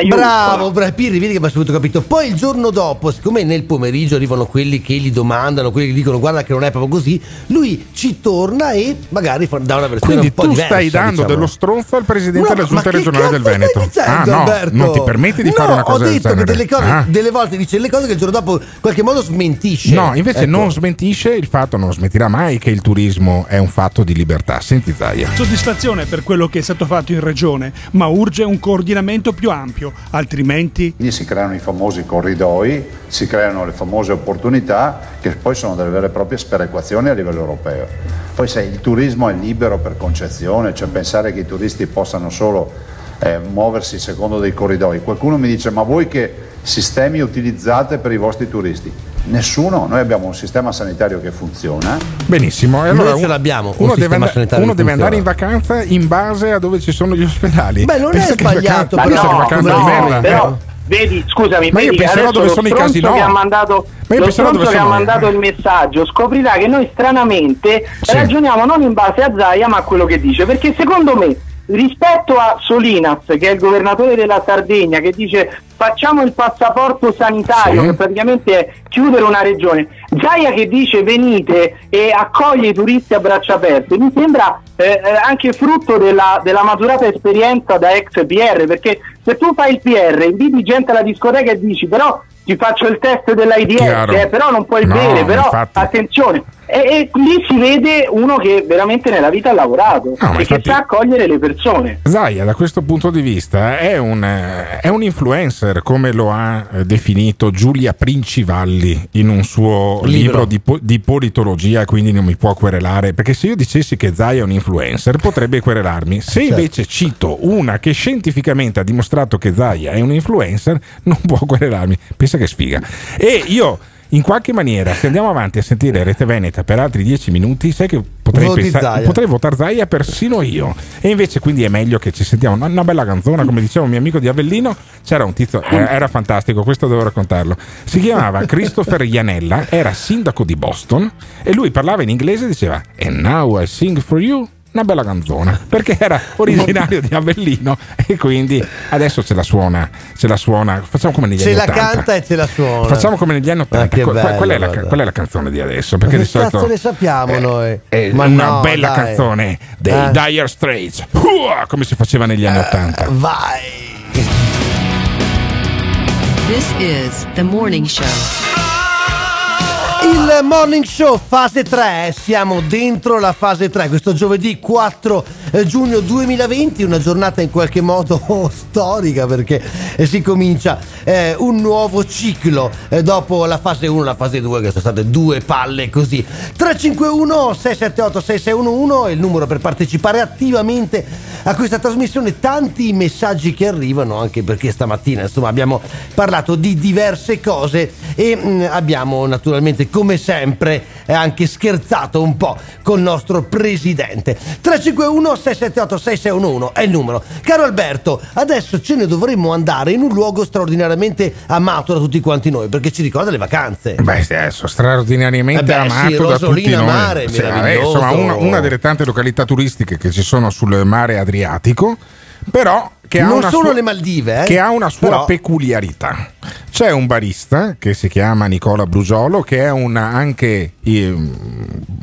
bravo, bravo, Pirri, vedi che mi ha subito capito. Poi il giorno dopo, siccome nel pomeriggio arrivano quelli che gli domandano, quelli che dicono guarda che non è proprio così, lui ci torna e magari fa- dà una versione Quindi un po' tu diversa. stai dando diciamo. dello stronzo al presidente No, della giunta regionale del Veneto. dicendo, ah, no, Alberto? non ti permetti di No, fare una cosa ho detto che delle, cose, Ah. delle volte dice le cose che il giorno dopo in qualche modo smentisce. No, invece Ecco. non smentisce il fatto, non smetterà mai che il turismo è un fatto di libertà. Senti Zaia. Soddisfazione per quello che è stato fatto in regione, ma urge un coordinamento più ampio, altrimenti Quindi si creano i famosi corridoi, si creano le famose opportunità che poi sono delle vere e proprie sperequazioni a livello europeo. Poi se il turismo è libero per concezione, cioè pensare che i turisti possano solo eh, muoversi secondo dei corridoi. Qualcuno mi dice ma voi che sistemi utilizzate per i vostri turisti? Nessuno, noi abbiamo un sistema sanitario che funziona. Benissimo, e Noi allora ce un- l'abbiamo, un Uno, deve, sanitario uno deve andare in vacanza in base a dove ci sono gli ospedali. Beh, non è Pensa che sbagliato, vacanza- no, vacanza no, di merda. però vedi, scusami, Ma io vedi che penserò dove sono i stronzo casinò. che ha mandato Ma io lo stronzo che ha sono- mandato il messaggio scoprirà che noi stranamente Sì. ragioniamo non in base a Zaia ma a quello che dice perché secondo me rispetto a Solinas, che è il governatore della Sardegna, che dice facciamo il passaporto sanitario, Sì. che praticamente è chiudere una regione, Zaia che dice venite e accoglie i turisti a braccia aperte, mi sembra eh, eh, anche frutto della, della maturata esperienza da ex PR, perché se tu fai il PR, inviti gente alla discoteca e dici però ti faccio il test dell'AIDS, eh, però non puoi No, bere, però infatti. attenzione. E, e lì si vede uno che veramente nella vita ha lavorato ma e infatti- che sa accogliere le persone. Zaia, da questo punto di vista, è un, eh, è un influencer, come lo ha eh, definito Giulia Princivalli in un suo libro, Libro. di, di politologia, quindi non mi può querelare. Perché se io dicessi che Zaia è un influencer, potrebbe querelarmi. Se Certo. invece cito una che scientificamente ha dimostrato che Zaia è un influencer, non può querelarmi. Pensa che sfiga. E io. In qualche maniera, se andiamo avanti a sentire Rete Veneta per altri dieci minuti, sai che potrei, pensare- potrei votare Zaia persino io. E invece quindi è meglio che ci sentiamo una, una bella canzone, come diceva un mio amico di Avellino, c'era un tizio, era fantastico, questo devo raccontarlo. Si chiamava Christopher Ianella, era sindaco di Boston e lui parlava in inglese e diceva And now I sing for you. Una bella canzone perché era originario di Avellino e quindi adesso ce la suona, ce la suona. Facciamo come negli Ce anni la 80. canta e ce la suona. Facciamo come negli anni 80. Ah, che Que- que- bello, qual, è la, qual è la canzone di adesso? Perché che di solito cazzo ne sappiamo noi? è Ma una no, bella dai. canzone dei Eh. Dire Straits Uah, come si faceva negli anni 80 Vai! This is the morning show. Il morning show fase 3, siamo dentro la fase 3, questo giovedì 4 eh, giugno 2020, una giornata in qualche modo storica perché eh, si comincia eh, un nuovo ciclo eh, dopo la fase 1 la fase 2 che sono state due palle così. 351 678 6611 è il numero per partecipare attivamente a questa trasmissione, tanti messaggi che arrivano anche perché stamattina insomma abbiamo parlato di diverse cose e mh, abbiamo naturalmente come sempre eh, anche scherzato un po' col nostro presidente. 351 678 6611 è il numero. Caro Alberto adesso ce ne dovremmo andare in un luogo straordinariamente amato da tutti quanti noi perché ci ricorda le vacanze. Beh, adesso straordinariamente Eh beh, amato sì, da tutti Rosolina noi. Mare, Sì, insomma, una, una delle tante località turistiche che ci sono sul mare Adriatico, però che ha non una solo sua- le Maldive eh? che ha una sua Però- peculiarità. C'è un barista che si chiama Nicola Brugiolo, che è un anche eh,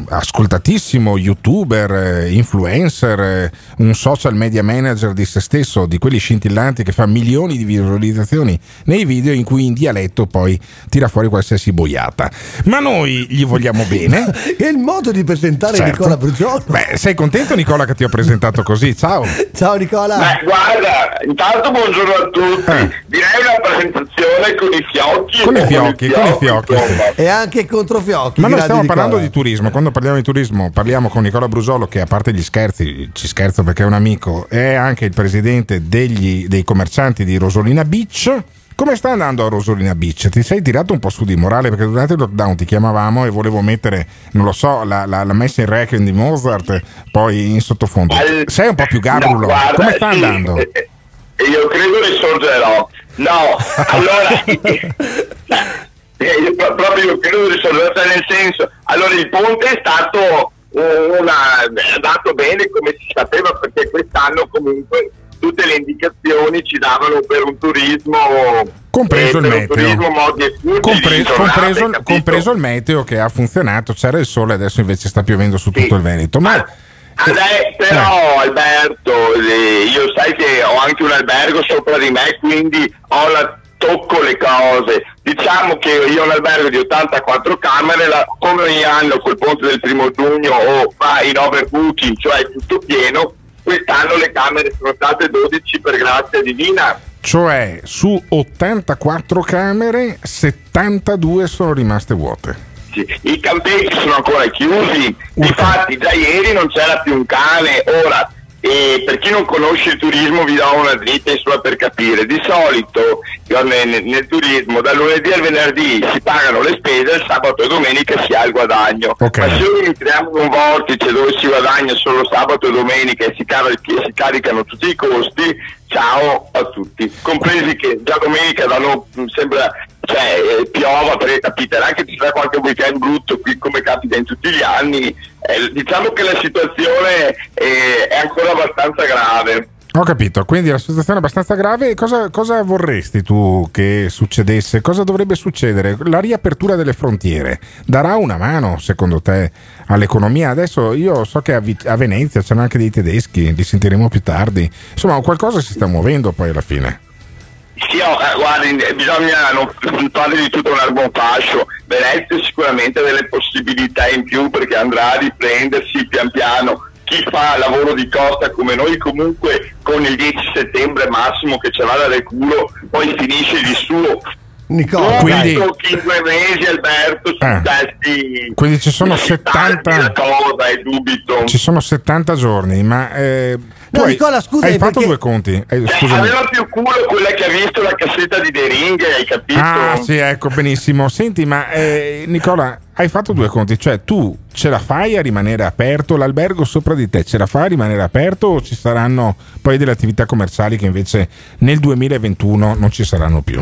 ascoltatissimo youtuber, eh, influencer, eh, un social media manager di se stesso, di quelli scintillanti che fa milioni di visualizzazioni nei video in cui in dialetto poi tira fuori qualsiasi boiata. Ma noi gli vogliamo bene. è il modo di presentare Certo. Nicola Brugiolo Beh, sei contento Nicola che ti ho presentato così? Ciao. ciao Nicola Beh, guarda, intanto buongiorno a tutti. Direi una presentazione con i fiocchi. Eh. Con i fiocchi, con i fiocchi. insomma. e anche controfiocchi Ma noi stiamo Nicola. parlando di turismo. Quando parliamo di turismo, parliamo con Nicola Brusolo, che a parte gli scherzi, ci scherzo perché è un amico, è anche il presidente degli- dei commercianti di Rosolina Beach. Come sta andando a Rosolina Beach? Ti sei tirato un po' su di morale perché durante il lockdown ti chiamavamo e volevo mettere, non lo so, la, la- la messa in requiem di Mozart, poi in sottofondo. Al- Sei un po' più No, gabrulo. guarda, Come sta sì, andando? eh, eh, Io credo risorgerò. No, allora... eh, pro- proprio io credo risorgerò nel senso... Allora il ponte è stato una, è andato bene come si sapeva perché quest'anno comunque tutte le indicazioni ci davano per un turismo Compreso eh, il meteo. Compre- compreso, compreso il meteo che ha funzionato, c'era il sole, adesso invece sta piovendo su tutto il Veneto. Ma Adè, però Alberto, eh, io sai che ho anche un albergo sopra di me, quindi ho la- tocco le cose. Diciamo che io ho un albergo di 84 camere, la- come ogni anno col ponte del primo giugno o fa in overbooking, cioè tutto pieno, quest'anno le camere sono state 12 per grazia divina. Cioè, su 84 camere, 72 sono rimaste vuote. Sì, I campeggi sono ancora chiusi, infatti già ieri non c'era più un cane, ora e per chi non conosce il turismo vi do una dritta insomma per capire, di solito nel, nel turismo dal lunedì al venerdì si pagano le spese, il sabato e domenica si ha il guadagno, ma se noi entriamo in un vortice dove si guadagna solo sabato e domenica e si, car- si caricano tutti i costi, ciao a tutti, compresi che già domenica danno, mi sembra cioè, eh, piova, perché capiterà che ci sarà qualche weekend brutto qui come capita in tutti gli anni. Eh, diciamo che la situazione eh, è ancora abbastanza grave. Ho capito, quindi la situazione è abbastanza grave. Cosa, cosa vorresti tu che succedesse? Cosa dovrebbe succedere? La riapertura delle frontiere darà una mano, secondo te, all'economia? Adesso io so che a, Vi- a Venezia c'erano anche dei tedeschi, li sentiremo più tardi. Insomma, qualcosa si sta muovendo poi alla fine. Sì, oh, eh, guardi, bisogna non fare di tutto un erbo fascio. Venezia sicuramente ha delle possibilità in più perché andrà a riprendersi pian piano. Chi fa lavoro di costa come noi comunque con il 10 settembre massimo che ce l'ha da reculo, poi finisce di suo. Nicola, Quindi- 5 mesi Alberto Eh. testi Quindi ci sono si parli 70 la cosa. Ci sono 70 giorni, ma eh, No, hai, Nicola, scusa, hai fatto perché- due conti? Eh, Cioè, aveva più culo quella che ha visto la cassetta di De Ring, hai capito? Ah, sì, ecco, benissimo. Senti, ma eh, Nicola, hai fatto due conti, cioè tu ce la fai a rimanere aperto, l'albergo sopra di te ce la fa a rimanere aperto o ci saranno poi delle attività commerciali che invece nel 2021 non ci saranno più?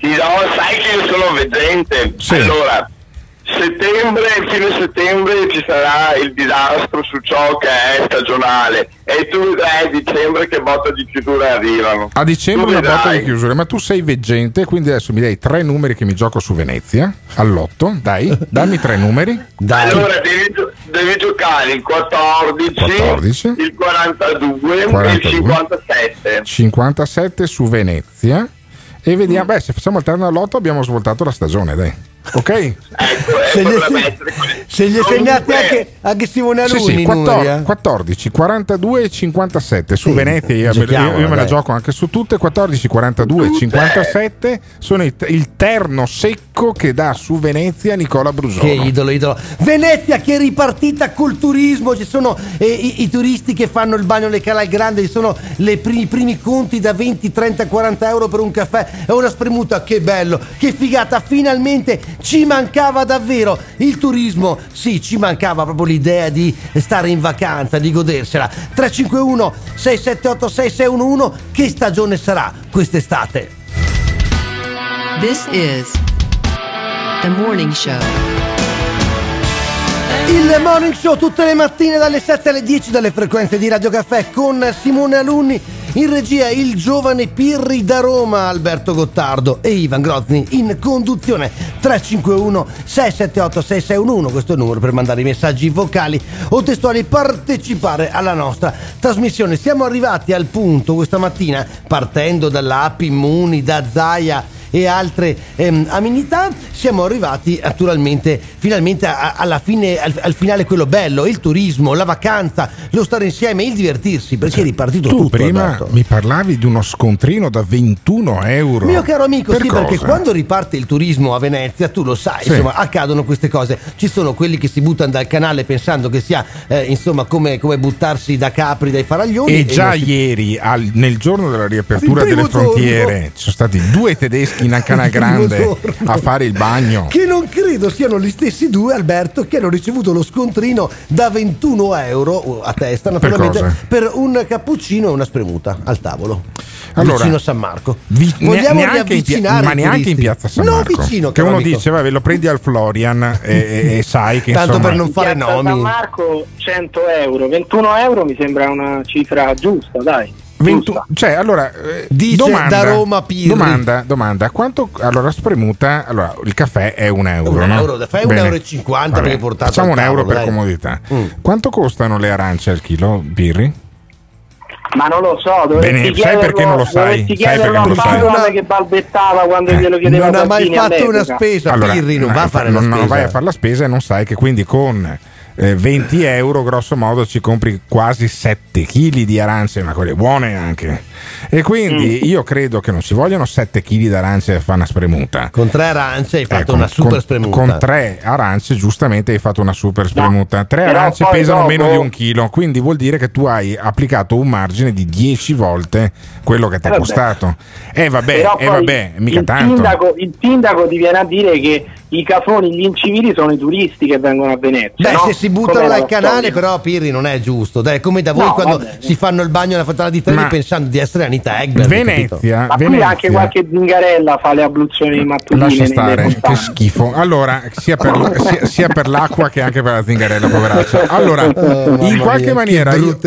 Sì, no, sai che io sono veggente. Sì. Allora, settembre, fine settembre ci sarà il disastro su ciò che è stagionale e tu vedrai a dicembre che botta di chiusure arrivano. A dicembre una botta di chiusura, ma tu sei veggente, quindi adesso mi dai tre numeri che mi gioco su Venezia, all'otto, dai, dammi tre numeri. Allora devi, devi giocare il 14, 14, il 42, e 42. il 57. 57 su Venezia e vediamo, beh, se facciamo il terno all'otto abbiamo svoltato la stagione, dai. Ok? Ecco, Se gli, se gli segnate anche, anche Simone Sì, Aluni sì, i 14, numeri, eh? 14, 42 e 57 su Sì, Venezia io, giochiamola, io- me la gioco anche su tutte. 14, 42 e 57 sono il, il terno secco che dà su Venezia Nicola Brusone Che idolo, idolo. Venezia che è ripartita col turismo, ci sono eh, i, i turisti che fanno il bagno alle Canal Grande, ci sono le primi, i primi conti da 20, 30, 40 euro per un caffè. E una spremuta, che bello, che figata, finalmente ci mancava davvero il turismo, sì, ci mancava proprio l'idea di stare in vacanza, di godersela. 351 678 6611, che stagione sarà quest'estate? This is the morning show. Il morning show tutte le mattine dalle 7 alle 10 dalle frequenze di Radio Caffè con Simone Alunni, in regia il giovane Pirri da Roma Alberto Gottardo e Ivan Grozny in conduzione 351 678 6611 questo è il numero per mandare i messaggi vocali o testuali e partecipare alla nostra trasmissione. Siamo arrivati al punto questa mattina partendo dall'app Immuni da Zaia e altre ehm, amenità siamo arrivati naturalmente finalmente a- alla fine al, al finale quello bello il turismo la vacanza lo stare insieme il divertirsi perché è ripartito tu tutto prima Alberto. mi parlavi di uno scontrino da 21 euro Mio caro amico, Per sì, perché cosa? quando riparte il turismo a Venezia, tu lo sai, Sì. insomma, accadono queste cose. Ci sono quelli che si buttano dal canale pensando che sia, eh, insomma, come, come buttarsi da capri dai faraglioni. E già non si- ieri, al- nel giorno della riapertura delle frontiere, ci sono stati due tedeschi in primo Grande a fare il bagno. Che non credo siano gli stessi due, Alberto, che hanno ricevuto lo scontrino da 21 euro a testa, naturalmente, cosa? per, un cappuccino e una spremuta al tavolo. Allora, vicino a San Marco. Vi- ne- Vogliamo neanche in pia- riavvicinare ma i neanche in piazza San No, Marco. vicino, che uno amico. dice, vabbè, lo prendi al Florian e, e- e sai che Tanto insomma, per non fare Piazza San nomi. Marco 100 euro, 21 euro mi sembra una cifra giusta, dai. 21 cioè, allora, eh, Dice domanda, da Roma Pirri. domanda, domanda, quanto allora spremuta? Allora, il caffè è un euro, Un no? euro, fai un euro e cinquanta Vabbè, perché portato Facciamo un euro tavolo, per dai. comodità. Mm. Quanto costano le arance al chilo, Birri? Ma non lo so, Bene, sai perché non lo sai? Sai perché non lo sai? Paolo che balbettava quando Eh, glielo chiedeva non ha mai fatto una spesa, Pirri non no, va a fare non, la non spesa. vai a fare la spesa e non sai che quindi con eh, 20 euro grosso modo ci compri quasi 7 kg di arance, ma quelle buone anche. E quindi Mm. io credo che non ci vogliono 7 kg di arance per fare una spremuta. Con tre arance hai fatto Ecco, una super con, spremuta. con tre arance, giustamente hai fatto una super spremuta. Tre però arance pesano dopo- meno di un chilo, quindi vuol dire che tu hai applicato un margine di 10 volte quello che ti Eh, è costato. Eh vabbè, eh vabbè, mica il tanto. Sindaco, il sindaco ti viene a dire che i cafoni, gli incivili sono i turisti che vengono a Venezia. Beh, no? se si buttano dal canale, storia? però, Pirri, non è giusto. Dai, come da voi No, quando vabbè. si fanno il bagno nella fontana di Trevi pensando di essere Anita Egbert. Venezia, Ma qui Venezia. anche qualche zingarella fa le abluzioni mattutine. Lascia nelle stare, che schifo. Allora, sia per, sia- sia per l'acqua che anche per la zingarella, poveraccia. Allora, Oh, in qualche mia, maniera io,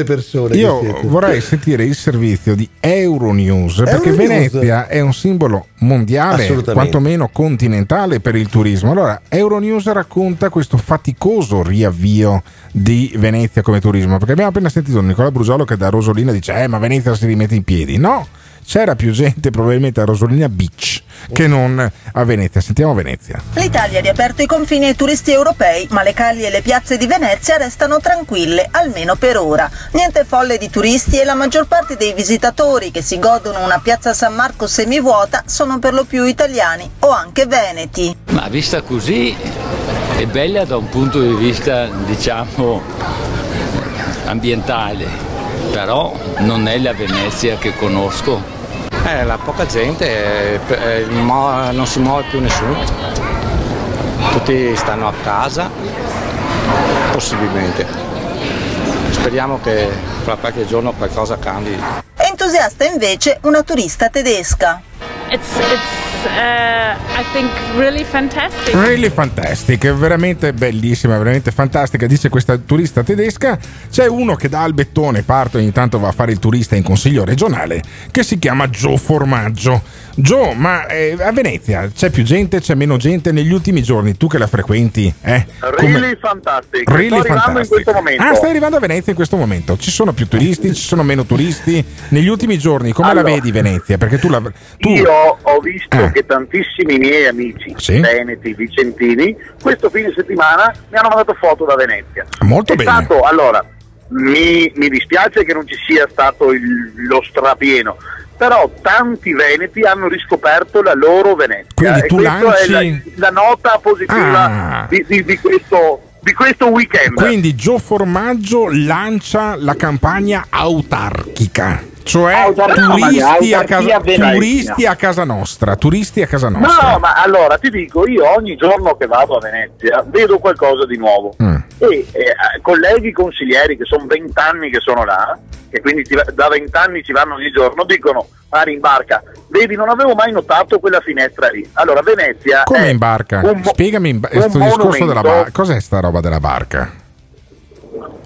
io vorrei sentire il servizio di Euronews, perché Euronews. Venezia è un simbolo mondiale, quantomeno continentale per il turismo. Allora, Euronews racconta questo faticoso riavvio di Venezia come turismo, perché abbiamo appena sentito Nicola Brugiolo che da Rosolina dice "Eh, ma Venezia si rimette in piedi". No, c'era più gente probabilmente a Rosolina Beach che non a Venezia. Sentiamo Venezia. L'Italia ha riaperto i confini ai turisti europei, ma le calli e le piazze di Venezia restano tranquille, almeno per ora. Niente folle di turisti e la maggior parte dei visitatori che si godono una piazza San Marco semivuota sono per lo più italiani o anche veneti. Ma vista così è bella da un punto di vista, diciamo, ambientale, però non è la Venezia che conosco. Eh, la poca gente, eh, eh, non si muove più nessuno. Tutti stanno a casa, possibilmente. Speriamo che fra qualche giorno qualcosa cambi. Entusiasta invece una turista tedesca. It's it's uh, I think really fantastic. Really fantastic, è veramente bellissima, veramente fantastica, dice questa turista tedesca. C'è uno che dà al bettone, parte ogni tanto va a fare il turista in consiglio regionale, che si chiama Joe Formaggio. Joe, ma eh, a Venezia c'è più gente, c'è meno gente negli ultimi giorni, tu che la frequenti, eh? come- Really fantastic. Really Sto arrivando in fantastic. questo momento. Ah, stai arrivando a Venezia in questo momento. Ci sono più turisti, ci sono meno turisti. Negli ultimi giorni, come Allora, la vedi Venezia? Perché tu la. Tu, Io ho visto Eh. che tantissimi miei amici, Sì. veneti, vicentini, questo fine settimana mi hanno mandato foto da Venezia. Molto È bene. stato, allora, mi, mi dispiace che non ci sia stato il- lo strapieno, però tanti veneti hanno riscoperto la loro Venezia. Quindi e tu questa è la, lanci- la nota positiva Ah. di, di- di questo, di questo weekend. Quindi Gio Formaggio lancia la campagna autarchica. Cioè Autarchia, turisti, a casa, turisti a casa nostra, turisti a casa nostra. No, ma allora ti dico, io ogni giorno che vado a Venezia vedo qualcosa di nuovo Mm. e eh, colleghi consiglieri che sono vent'anni che sono là, che quindi ti- da vent'anni ci vanno ogni giorno, dicono Mari in barca, vedi non avevo mai notato quella finestra lì. Allora Venezia Come in barca? mo- Spiegami questo discorso della barca. Cos'è sta roba della barca?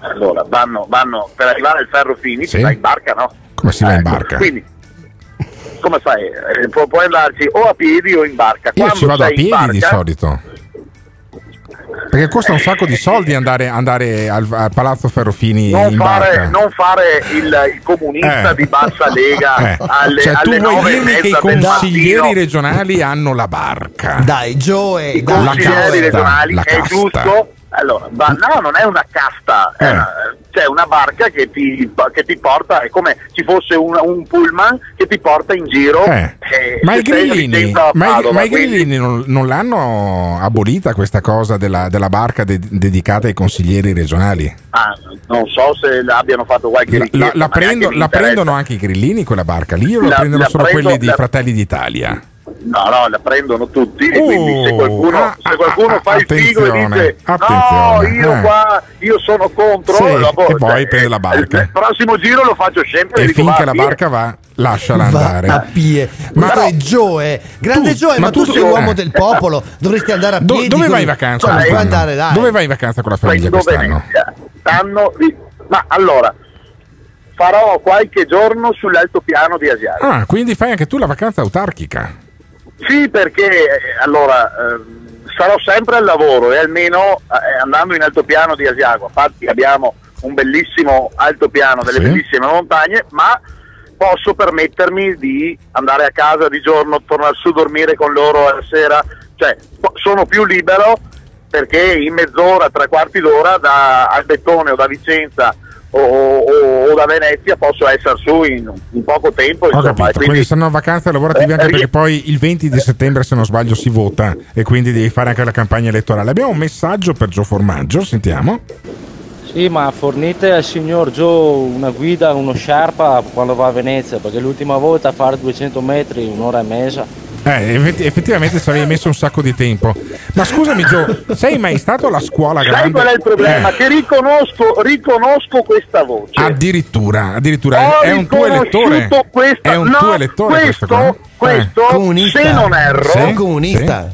Allora, vanno, vanno per arrivare al ferro fini, Sì. in barca, no? Come si va in Ecco, barca? Quindi, come fai? Eh, pu- puoi andarci o a piedi o in barca. Io Quando ci vado a in piedi di barca- solito. Perché costa un sacco di soldi andare, andare al, al Palazzo Ferrofini non in fare, barca. non fare il, il comunista Eh. di bassa lega Eh, alle, cioè, tu alle vuoi nove e dirmi che i consiglieri regionali hanno la barca? Dai, Joe, I La consiglieri casta, regionali la è casta. giusto allora ma no non è una casta Eh. c'è una barca che ti, che ti porta è come ci fosse un, un pullman che ti porta in giro Eh. eh, Ma i grillini, ma Padova, ma i grillini non, non l'hanno abolita questa cosa della, della barca de- dedicata ai consiglieri regionali? ah, non so se l'abbiano fatto qualche La, la- la prendo- la prendono anche i grillini quella barca lì o la, prendono solo prendo- quelli di la- Fratelli d'Italia? No, no, la prendono tutti e quindi se Oh, qualcuno, ah, se qualcuno ah, fa il figo e attenzione, dice no, io eh. qua, io sono contro, Sì, e poi cioè, prende la barca. Il prossimo giro lo faccio sempre E dico, finché va, la barca va, lasciala Va andare. a pie. Questo è Joe. Grande Tu- Joe, ma, ma tu, tu- sei uomo eh. del popolo, dovresti andare a Do- piedi. dove con- vai in vacanza Cioè, andare dai. Dove vai in vacanza con la famiglia quest'anno? Venezia. Stanno lì. Ma allora, farò qualche giorno sull'altopiano di Asiago. Ah, quindi fai anche tu la vacanza autarchica. Sì, perché eh, allora ehm, sarò sempre al lavoro e almeno eh, andando in altopiano di Asiago, infatti abbiamo un bellissimo altopiano, delle Sì. bellissime montagne, ma posso permettermi di andare a casa di giorno, tornare su, dormire con loro alla sera, cioè sono più libero perché in mezz'ora, tre quarti d'ora da Albettone o da Vicenza o, o- o da Venezia posso essere su in, in poco tempo. Ho insomma, e capito, quindi sono vacanze lavorative Eh, anche eh, perché poi il 20 di settembre, se non sbaglio, si vota e quindi devi fare anche la campagna elettorale. Abbiamo un messaggio per Gio Formaggio, sentiamo. Sì, ma fornite al signor Joe una guida, uno sciarpa quando va a Venezia, perché l'ultima volta a fare 200 metri, un'ora e mezza. Eh, effetti- effettivamente ci avevi messo un sacco di tempo. Ma scusami, Gio, sei mai stato alla scuola grande? Sai qual è il problema? Eh, Che riconosco, riconosco questa voce. addirittura, addirittura Ho è un tuo elettore. questa- È un no, tuo elettore questo, questo-? Eh. questo, se non erro, Sì, comunista.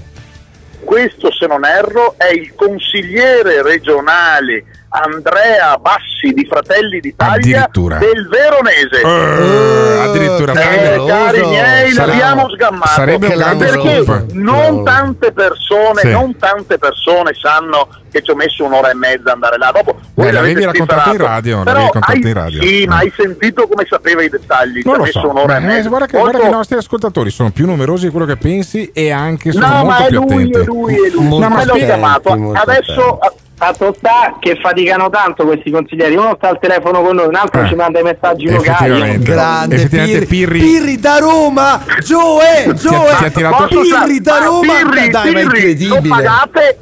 questo se non erro è il consigliere regionale Andrea Bassi di Fratelli d'Italia del Veronese. Eh, addirittura Eh, sarebbe- cari miei, Sare- l'abbiamo sgammato. sarebbe un grande perché scoop. non tante persone, Sì. non tante persone sanno che ci ho messo un'ora e mezza ad andare là. Dopo voi Beh, l'avevi l'avete raccontato in radio, Però hai- in radio. Sì, ma Eh. hai sentito come sapeva i dettagli? Ci Non lo messo so, un'ora e Beh, mezza. guarda, che, Molto- guarda che i nostri ascoltatori sono più numerosi di quello che pensi e anche sono No, molto ma è più lui, attenti. è lui, è lui. No, ma me l'ho aspetta. Fatto sta che faticano tanto questi consiglieri, uno sta al telefono con noi, un altro Eh, ci manda i messaggi vocali. Effettivamente. Grande Effettivamente Pirri. Pirri- da Roma, ha tirato- Pirri da Ma Roma, Pirri, dai, ma è Pirri, incredibile. Lo pagate?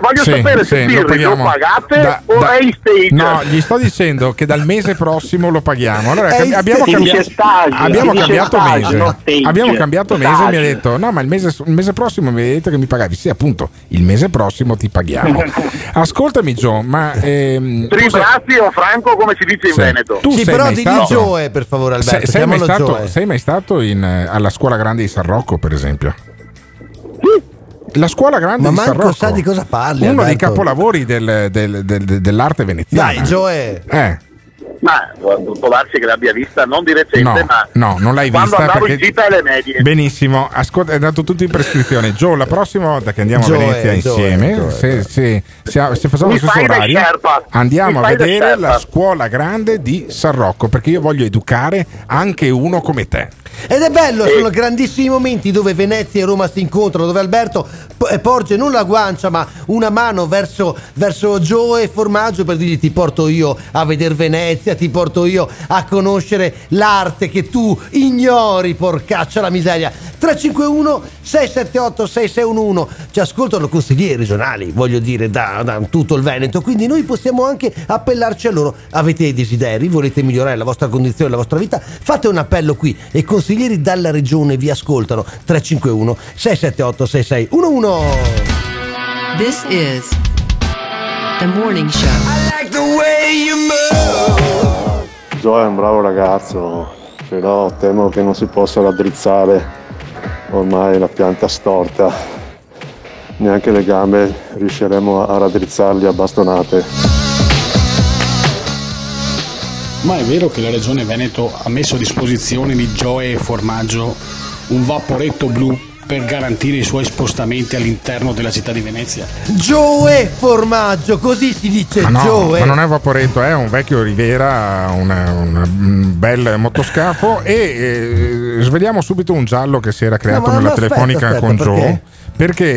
Voglio Sì, sapere sì, se lo Pirri lo, paghiamo. pagate Da- o da- è in stage. No, gli sto dicendo che dal mese prossimo lo paghiamo. Allora, cam- abbiamo, stage. cambi- stage, abbiamo cambiato stage, mese. stage. Abbiamo cambiato mese e mi ha Stage. detto: No, ma il mese, il mese prossimo mi avete detto che mi pagavi. Sì, appunto, il mese prossimo ti paghiamo. Ascoltami, Gio, ma. Ehm, sei- Franco come si dice in Sì. Veneto. Tu Sì, sei però di stato- Gioè, per favore, Alberto. sei, sei mai stato, sei mai stato in, eh, alla scuola grande di San Rocco, per esempio? La scuola grande Ma di San Rocco. sa di cosa parli, Uno dei Alberto. capolavori del- del- del- dell'arte veneziana. Dai, Gioè. Eh. Ma può darsi che l'abbia vista non di recente, No, ma no, non l'hai quando vista andavo in gita alle medie. Benissimo, ascolta, è andato tutto in prescrizione. Gio, la prossima volta che andiamo Gioè, a Venezia Gioè, insieme, Gioè, se, se- se- se facciamo lo stesso orario, andiamo a vedere la scuola grande di San Rocco perché io voglio educare anche uno come te. Ed è bello, sono grandissimi momenti dove Venezia e Roma si incontrano, dove Alberto eh, porge non la guancia ma una mano verso, verso Gio e Formaggio per dirgli ti porto io a vedere Venezia, ti porto io a conoscere l'arte che tu ignori, porcaccia la miseria. 351 678 6611 ci ascoltano consiglieri regionali, voglio dire, da, da tutto il Veneto, quindi noi possiamo anche appellarci a loro. Avete dei desideri, volete migliorare la vostra condizione, la vostra vita? Fate un appello qui e consiglieri dalla regione vi ascoltano. 351 678 6611 This is the morning show. Gio è un bravo ragazzo, però temo che non si possa raddrizzare ormai la pianta storta. Neanche le gambe riusciremo a raddrizzarli a bastonate. Ma è vero che la Regione Veneto ha messo a disposizione di Gioe e Formaggio un vaporetto blu per garantire i suoi spostamenti all'interno della città di Venezia? Gioe Formaggio, così si dice Ma no, Gioe. ma non è Vaporetto, è un vecchio Rivera, una- una- un bel motoscafo e eh, sveliamo subito un giallo che si era creato No, nella aspetta, telefonica aspetta, con? Joe. Perché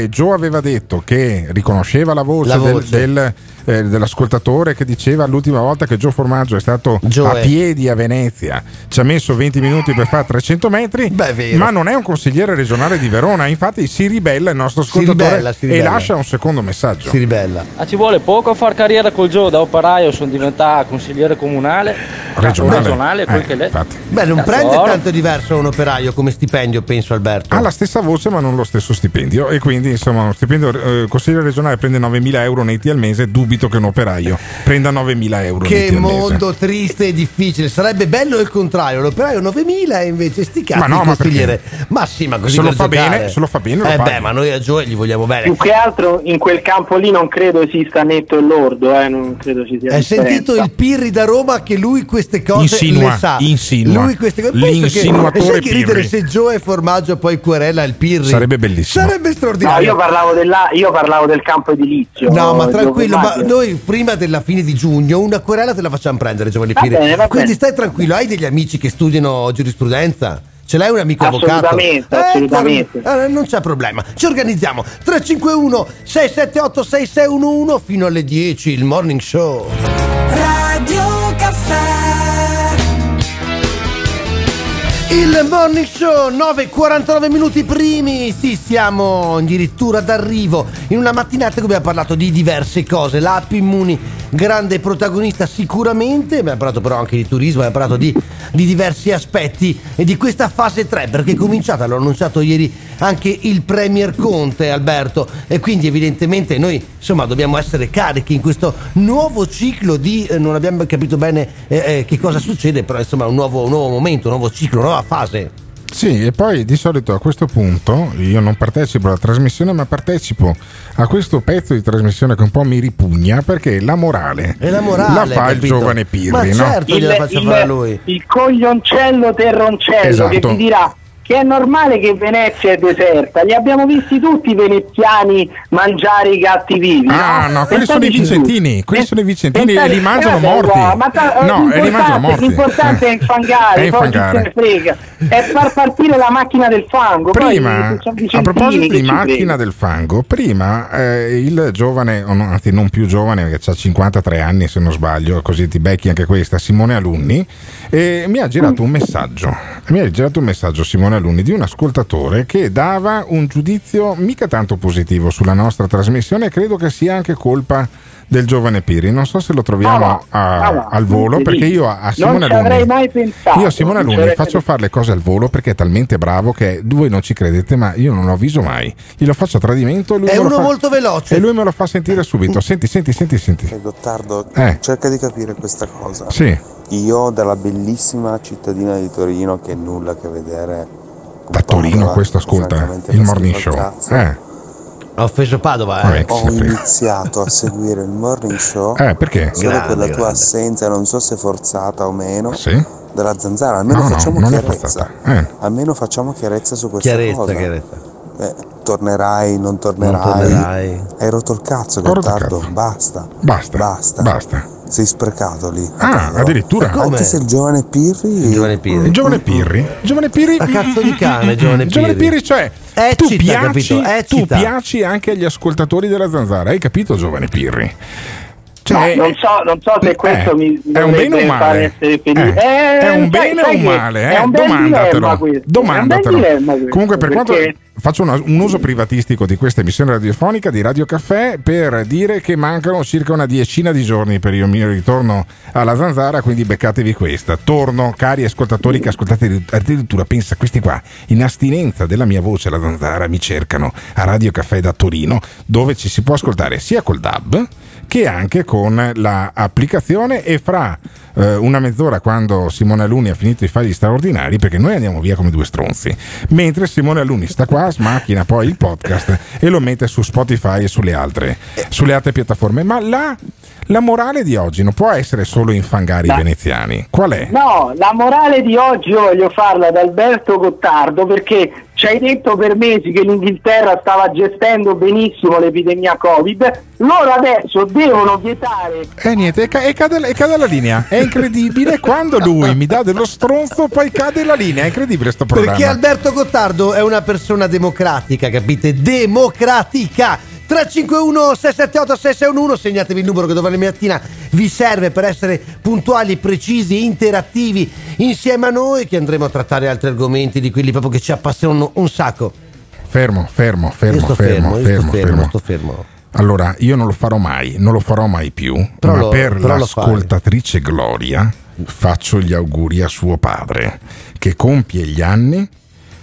Joe aveva detto che riconosceva la voce, La del- voce. del- eh, dell'ascoltatore che diceva l'ultima volta che Joe Formaggio è stato Joe. a piedi a Venezia, ci ha messo 20 minuti per fare 300 metri, vero. ma non è un consigliere regionale di Verona, infatti si ribella il nostro ascoltatore ribella, si e ribella. lascia un secondo messaggio. Si ribella. Ah, ci vuole poco a far carriera col Gio, da operaio sono diventato consigliere comunale, Regionale. regionale quel Eh, che infatti. Beh, non prende tanto diverso un operaio come stipendio, penso Alberto. Ha la stessa voce ma non lo stesso stipendio e quindi insomma uno stipendio eh, consigliere regionale prende 9.000 euro netti al mese, dubito che un operaio prenda 9.000 euro Che netti al mese. mondo triste e difficile. Sarebbe bello il contrario. L'operaio 9000 e invece sti cazzi Ma no, il ma consigliere. Ma sì, ma così Se lo fa giocare. bene, se lo fa bene, lo Eh beh, ma noi a Gioe gli vogliamo bene. Più che altro in quel campo lì non credo esista netto e lordo, eh, non credo ci sia Hai sentito il Pirri da Roma che lui queste cose Insinua, le sa. insinua. Lui queste cose. Che- L'insinuatore e sai che ridere Pirri. se Gioe Formaggio poi querela il Pirri. Sarebbe bellissimo. Sarebbe No, straordinario. io parlavo, della, io parlavo del campo edilizio. No, ma tranquillo, ma noi prima della fine di giugno una querela te la facciamo prendere, Giovanni Va Pirri. bene, va Quindi bene. stai tranquillo, hai degli amici che studiano giurisprudenza? Ce l'hai un amico avvocato? Assolutamente, assolutamente. guarda, eh, non c'è problema. Ci organizziamo. 351 678 6611 fino alle 10 il morning show. Radio Il morning show 9:49 minuti primi. Sì, siamo addirittura d'arrivo in una mattinata che abbiamo parlato di diverse cose. L'app Immuni grande protagonista sicuramente, abbiamo parlato però anche di turismo, abbiamo parlato di, di diversi aspetti e di questa fase 3 perché è cominciata, l'ho annunciato ieri anche il Premier Conte Alberto e quindi evidentemente noi insomma dobbiamo essere carichi in questo nuovo ciclo di, eh, non abbiamo capito bene eh, eh, che cosa succede, però insomma un nuovo, un nuovo momento, un nuovo ciclo, una nuova fase. Sì, e poi di solito a questo punto io non partecipo alla trasmissione, ma partecipo a questo pezzo di trasmissione che un po' mi ripugna perché la morale, E la morale, la fa il capito? giovane Pirri, Ma no? certo gliela faccio il, fare a lui. il coglioncello terroncello Esatto. che ti dirà che è normale che Venezia è deserta, li abbiamo visti tutti i veneziani mangiare i gatti vivi. Ah, no, quelli sono i Pensateci su. vicentini, quelli sono i vicentini e li mangiano eh, vabbè, morti. no, ma ta- No, e li mangiano l'importante- morti. L'importante è Eh. infangare, È infangare. frega, è far partire la macchina del fango. Prima, a proposito di macchina del fango, prima eh, il giovane, no, anzi non più giovane, perché ha 53 anni se non sbaglio, così ti becchi anche questa, Simone Alunni, eh, mi ha girato un messaggio, mi ha girato un messaggio Simone Alunni di un ascoltatore che dava un giudizio mica tanto positivo sulla nostra trasmissione e credo che sia anche colpa del giovane Piri. Non so se lo troviamo no, a- no, al volo, sì, perché io a, a Non Simone ci avrei Alunni mai pensato. io a Simone Alunni faccio fare le cose al volo perché è talmente bravo che voi non ci credete, ma io non lo avviso mai. Glielo faccio a tradimento e lui È me lo uno fa- molto veloce. E lui me lo fa sentire subito. Senti, senti, senti, senti. Gottardo, Eh. cerca di capire questa cosa. Sì. Io dalla bellissima cittadina di Torino che nulla a che vedere Da Torino questo ascolta il morning show. Eh. Ha offeso Padova, Vabbè, eh. se Ho iniziato a seguire il morning show Eh, perché? solo Grande, per la tua grande. assenza, non so se forzata o meno, Sì? della zanzara. Almeno No, no, facciamo non è chiarezza. Eh. Almeno facciamo chiarezza su questa Chiarezza, cosa. chiarezza. Eh, tornerai, non tornerai. Non tornerai. Hai rotto il cazzo, Gottardo. Basta. Basta. Basta. Basta. Sei sprecato lì. Ah, addirittura. Anche se il giovane Pirri. Il giovane Pirri. Il giovane Pirri. Il giovane Pirri. A cazzo di cane, giovane Il giovane Pirri. Pirri, cioè. tu Eccita, piaci, capito? tu piaci anche agli ascoltatori della zanzara. Hai capito, giovane Pirri? Cioè, Ma non, so, non so se questo eh, mi è un bene o male? felice. Eh, è un sai- bene o un male? È eh? un Domandatelo. Domandatelo. questo, Comunque, per quanto faccio una- un uso privatistico di questa emissione radiofonica di Radio Caffè per dire che mancano circa una decina di giorni per il mio ritorno alla zanzara, quindi beccatevi questa. Torno, cari ascoltatori che ascoltate addirittura, pensa questi qua, in astinenza della mia voce alla zanzara, mi cercano a Radio Caffè da Torino, dove ci si può ascoltare sia col DAB che anche con l'applicazione e fra eh, una mezz'ora quando Simone Aluni ha finito di fare gli straordinari perché noi andiamo via come due stronzi mentre Simone Aluni sta qua smacchina poi il podcast e lo mette su Spotify e sulle altre, sulle altre piattaforme ma la, la morale di oggi non può essere solo infangare i veneziani qual è? No, la morale di oggi io voglio farla ad Alberto Gottardo perché ci hai detto per mesi che l'Inghilterra stava gestendo benissimo l'epidemia Covid, loro adesso devono vietare E niente, e, ca- e cade, e cade la linea. È incredibile quando lui mi dà dello stronzo, poi cade la linea. È incredibile sto programma. Perché Alberto Gottardo è una persona democratica, capite? Democratica! 351 678 6611 segnatevi il numero che domani mattina vi serve per essere puntuali, precisi interattivi insieme a noi che andremo a trattare altri argomenti di quelli proprio che ci appassionano un sacco. Fermo, fermo, fermo, fermo, fermo, fermo, fermo, fermo. sto fermo. Allora, io non lo farò mai, non lo farò mai più, Però ma lo- per l'ascoltatrice Gloria faccio gli auguri a suo padre, che compie gli anni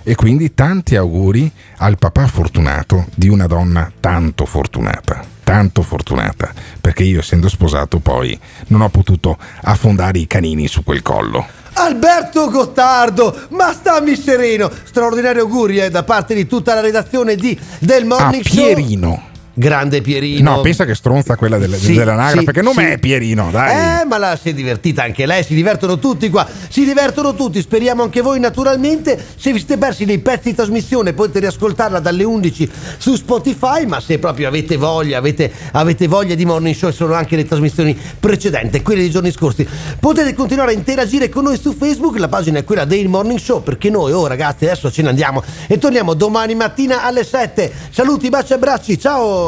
e quindi tanti auguri al papà fortunato di una donna tanto fortunata, tanto fortunata, perché io essendo sposato poi non ho potuto affondare i canini su quel collo. Alberto Gottardo, ma stammi sereno! Straordinario auguri eh, da parte di tutta la redazione di, del A Morning Show. Pierino. Grande Pierino. No, pensa che stronza quella del, Sì, dell'anagrafe, sì, che nome sì. è Pierino, dai. Eh, ma la si è divertita anche lei, si divertono tutti qua, si divertono tutti, speriamo anche voi naturalmente. Se vi siete persi dei pezzi di trasmissione potete riascoltarla dalle 11 su Spotify, ma se proprio avete voglia, avete, avete voglia di Morning Show, sono anche le trasmissioni precedenti, quelle dei giorni scorsi. Potete continuare a interagire con noi su Facebook, la pagina è quella del Morning Show, perché noi, oh ragazzi, adesso ce ne andiamo e torniamo domani mattina alle 7. Saluti, baci e abbracci, ciao!